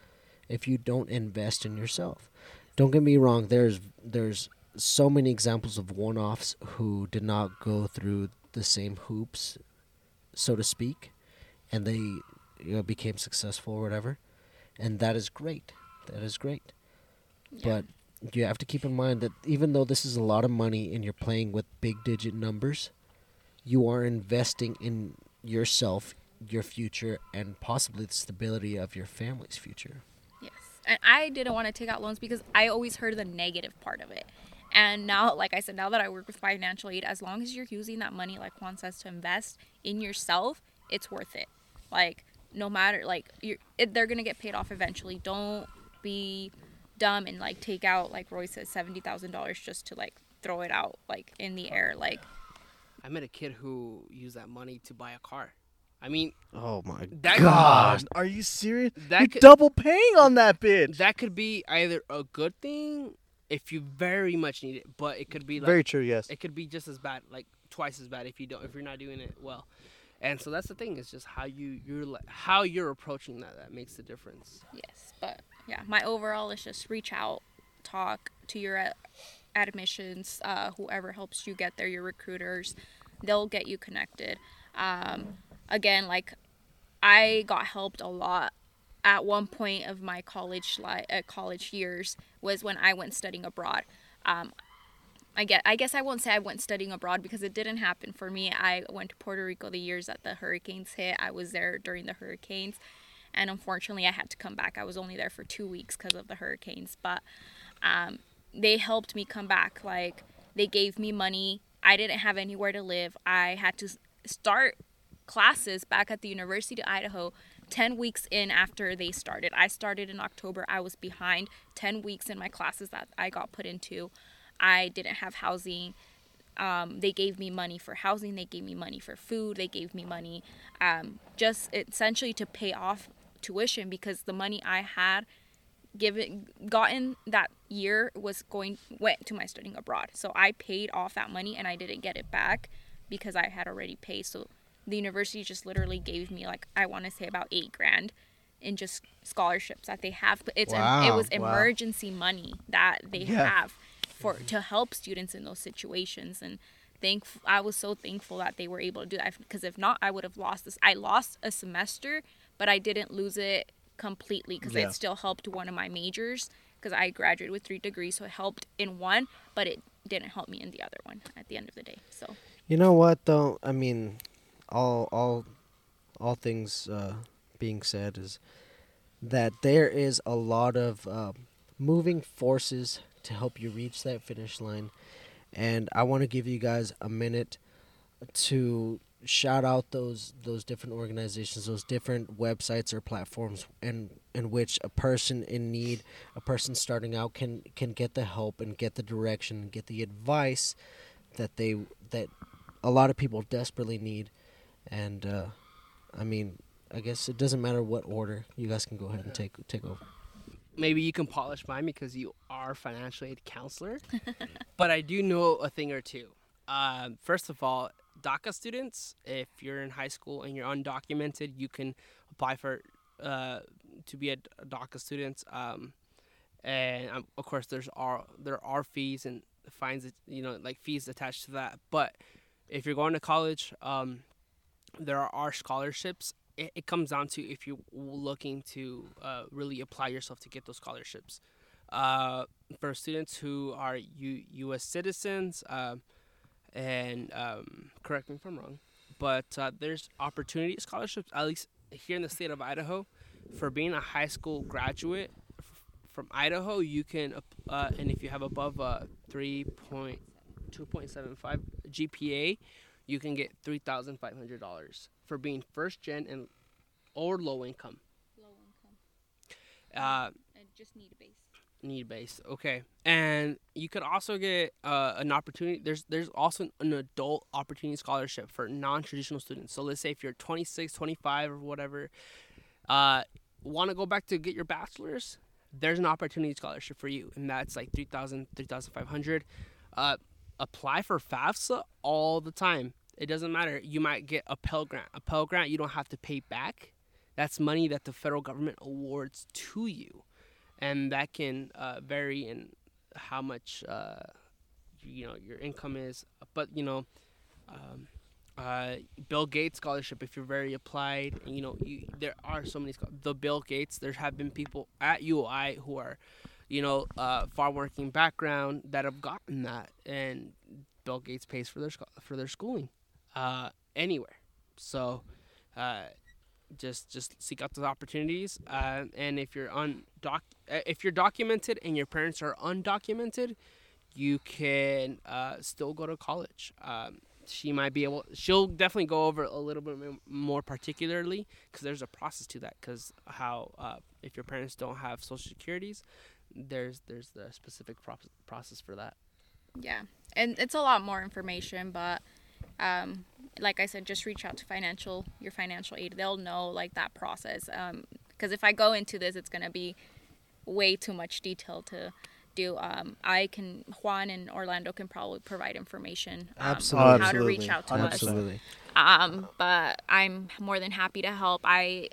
if you don't invest in yourself. Don't get me wrong. There's there's so many examples of one-offs who did not go through the same hoops, so to speak, and they you know, became successful or whatever, and that is great. That is great. Yeah. But you have to keep in mind that even though this is a lot of money and you're playing with big digit numbers, you are investing in yourself, your future, and possibly the stability of your family's future. Yes. And I didn't want to take out loans because I always heard the negative part of it. And now, like I said, now that I work with financial aid, as long as you're using that money, like Juan says, to invest in yourself, it's worth it. Like, no matter, like, you're, it, they're going to get paid off eventually. Don't be dumb and, like, take out, like Roy says, $70,000 just to, like, throw it out, like, in the air. Like, I met a kid who used that money to buy a car. I mean, Oh my that God, are you serious? That You're could- double paying on that bitch. that could be either a good thing if you very much need it, but it could be like Very true. Yes. it could be just as bad, like twice as bad if you don't if you're not doing it well. And so that's the thing is just how you you're like how you're approaching that that makes the difference. Yes, but yeah, my overall is just reach out, talk to your uh, admissions, uh, whoever helps you get there, your recruiters, they'll get you connected. Um, again, like I got helped a lot at one point of my college li- uh, college years was when I went studying abroad. Um, I get I guess I won't say I went studying abroad because it didn't happen for me. I went to Puerto Rico the years that the hurricanes hit. I was there during the hurricanes and unfortunately I had to come back. I was only there for 2 weeks because of the hurricanes, but um, they helped me come back. Like they gave me money. I didn't have anywhere to live. I had to start classes back at the University of Idaho 10 weeks in after they started. I started in October. I was behind 10 weeks in my classes that I got put into. I didn't have housing. Um, they gave me money for housing. They gave me money for food. They gave me money um, just essentially to pay off tuition because the money I had given gotten that year was going went to my studying abroad. So I paid off that money and I didn't get it back because I had already paid. So the university just literally gave me like I want to say about eight grand in just scholarships that they have. But it's em- it Wow, was wow. emergency money that they Yeah. have for to help students in those situations and thank I was so thankful that they were able to do that because if not I would have lost this I lost a semester but I didn't lose it completely because Yeah. it still helped one of my majors because I graduated with three degrees so it helped in one but it didn't help me in the other one at the end of the day so You know what though? I mean, all all all things uh, being said is that there is a lot of uh, moving forces to help you reach that finish line, and I want to give you guys a minute to shout out those those different organizations, those different websites or platforms, in in which a person in need, a person starting out can can get the help and get the direction and get the advice that they that a lot of people desperately need and uh, i mean I guess it doesn't matter what order. You guys can go ahead and take take over. maybe you can polish mine because you are financial aid counselor. but I do know a thing or two. Um, first of all, DACA students, if you're in high school and you're undocumented, you can apply for uh, to be a, DACA student. Um, and um, of course, there's are there are fees and fines, you know, like fees attached to that. But if you're going to college, um, there are scholarships it, it comes down to if you're looking to uh, really apply yourself to get those scholarships. Uh, for students who are U- U.S. citizens, uh, and um, correct me if I'm wrong, but uh, there's opportunity scholarships, at least here in the state of Idaho, for being a high school graduate f- from Idaho. You can, uh, and if you have above a 3.2.75 GPA, you can get three thousand five hundred dollars for being first gen and or low income. Low income. Uh, And just need based. Need based. Okay, and you could also get uh, an opportunity. There's there's also an adult opportunity scholarship for non traditional students. So let's say if you're 26, 25, or whatever, uh, want to go back to get your bachelor's. There's an opportunity scholarship for you, and that's like 3,000, 3,500. Uh, apply for FAFSA all the time. It doesn't matter. You might get a Pell Grant. A Pell Grant you don't have to pay back. That's money that the federal government awards to you, and that can uh, vary in how much uh, you know your income is. But you know, um, uh, Bill Gates scholarship if you're very applied. You know, you, there are so many. The Bill Gates. There have been people at UI who are, you know, uh, farm working background that have gotten that, and Bill Gates pays for their for their schooling, uh, anywhere. So, uh, just just seek out those opportunities. Uh, and if you're undoc- uh, if you're documented and your parents are undocumented, you can uh, still go to college. Um, she might be able. She'll definitely go over a little bit more particularly because there's a process to that. Because how uh, if your parents don't have social securities, there's there's the specific pro- process for that. Yeah, and it's a lot more information, but um, like I said, just reach out to financial your financial aid. They'll know like that process. Because if I go into this, it's gonna be way too much detail to do. Um, I can Juan and Orlando can probably provide information um, Absolutely. on how to reach out to 100%. us. Absolutely. Um, but I'm more than happy to help. I,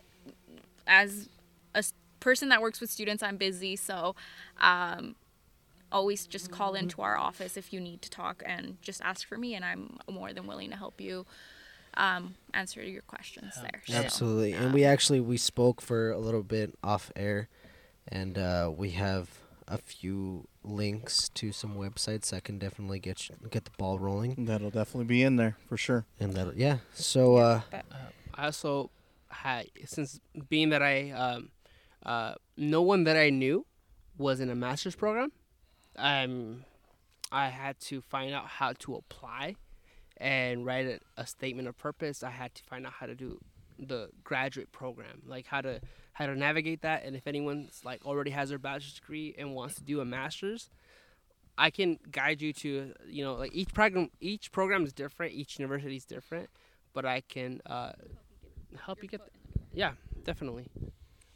as a person that works with students, I'm busy, so um, always just call into our office if you need to talk and just ask for me, and I'm more than willing to help you um, answer your questions there. So, Absolutely. And um, we actually we spoke for a little bit off air, and uh, we have a few links to some websites that can definitely get you, get the ball rolling. That'll definitely be in there for sure. And that yeah. So uh, but I also had since being that I um, uh, no one that I knew was in a master's program. Um, I had to find out how to apply and write a, a statement of purpose. I had to find out how to do the graduate program, like how to how to navigate that. And if anyone's like already has their bachelor's degree and wants to do a master's, I can guide you to you know like each program each program is different, each university is different, but I can uh, help you get yeah definitely.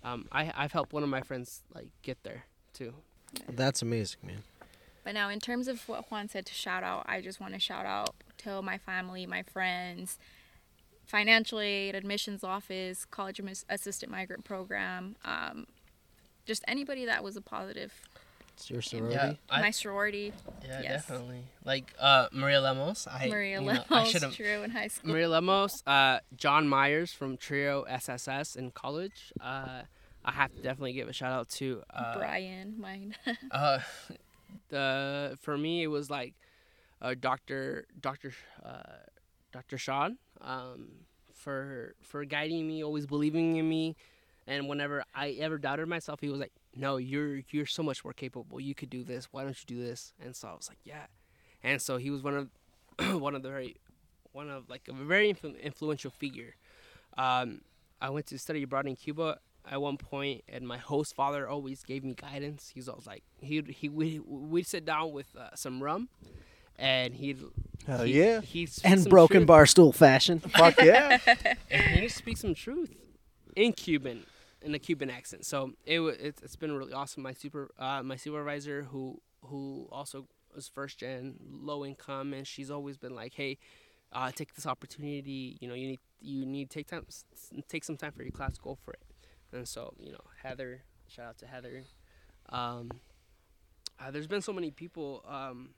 Um, I I've helped one of my friends like get there too. that's amazing, man. But now, in terms of what Juan said to shout out, I just want to shout out to my family, my friends, financial aid, admissions office, college admis- assistant migrant program, um, just anybody that was a positive. It's your sorority. my sorority, Yeah, Yes. definitely. Like uh, Maria Lemos. I, Maria you know, I Lemos, should've- true in high school. Maria Lemos, uh, John Myers from Trio SSS in college. Uh, I have to definitely give a shout out to uh, Brian, mine. the for me it was like uh, Doctor Doctor uh, Doctor Sean um, for for guiding me, always believing in me, and whenever I ever doubted myself, he was like, "No, you're you're so much more capable. You could do this. Why don't you do this?" And so I was like, "Yeah," and so he was one of one of the very one of like a very influential figure. Um, I went to study abroad in Cuba at one point, and my host father always gave me guidance. He's always like he he we we'd sit down with uh, some rum, and he'd Hell he, yeah. he'd speak And some broken truth, barstool fashion. Fuck yeah. and he'd speak some truth. in Cuban, in a Cuban accent. So it it's, it's been really awesome. My super uh, my supervisor who who also was first gen low income, and she's always been like, hey, uh, take this opportunity. You know, you need you need to take time s- s- take some time for your class, go for it. And so you know, Heather, shout out to Heather. Um, uh, there's been so many people. Um,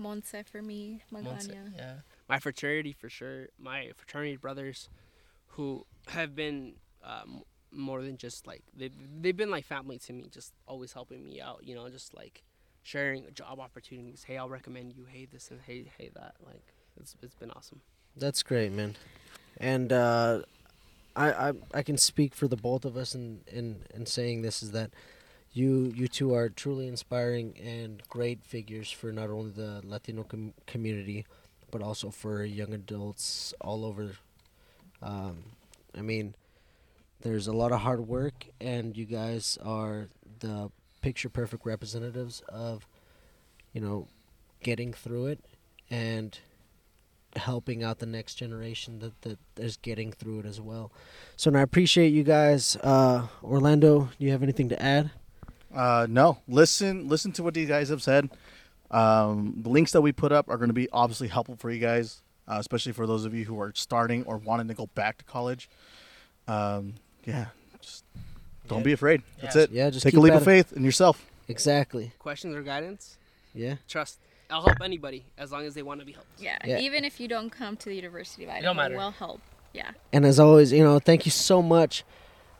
Monse for me, Monse, yeah. My fraternity for sure. My fraternity brothers, who have been um, more than just like they've they've been like family to me. Just always helping me out. You know, just like sharing job opportunities. Hey, I'll recommend you. Hey, this and hey, hey that. Like it's it's been awesome. That's great, man. And uh, I, I I can speak for the both of us in, in, in saying this is that you you two are truly inspiring and great figures for not only the Latino com- community, but also for young adults all over. Um, I mean, there's a lot of hard work, and you guys are the picture perfect representatives of, you know, getting through it and helping out the next generation that, that is getting through it as well. So, and I appreciate you guys. Uh, Orlando, do you have anything to add? Uh, no, listen, listen to what these guys have said. Um, the links that we put up are going to be obviously helpful for you guys, uh, especially for those of you who are starting or wanting to go back to college. Um, yeah, just don't Yeah. be afraid. That's Yeah. it. Yeah, just Take a leap of faith in yourself. Exactly. Questions or guidance? Yeah. Trust. I'll help anybody as long as they want to be helped. Yeah. Yeah. Even if you don't come to the University of don't Idaho, matter. we'll help. Yeah. And as always, you know, thank you so much.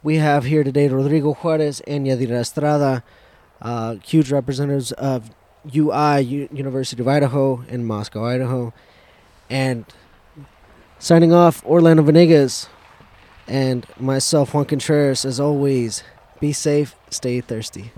We have here today Rodrigo Juarez and Yadira Estrada, uh, huge representatives of UI, U- University of Idaho, in Moscow, Idaho. And signing off, Orlando Venegas and myself, Juan Contreras, as always, be safe, stay thirsty.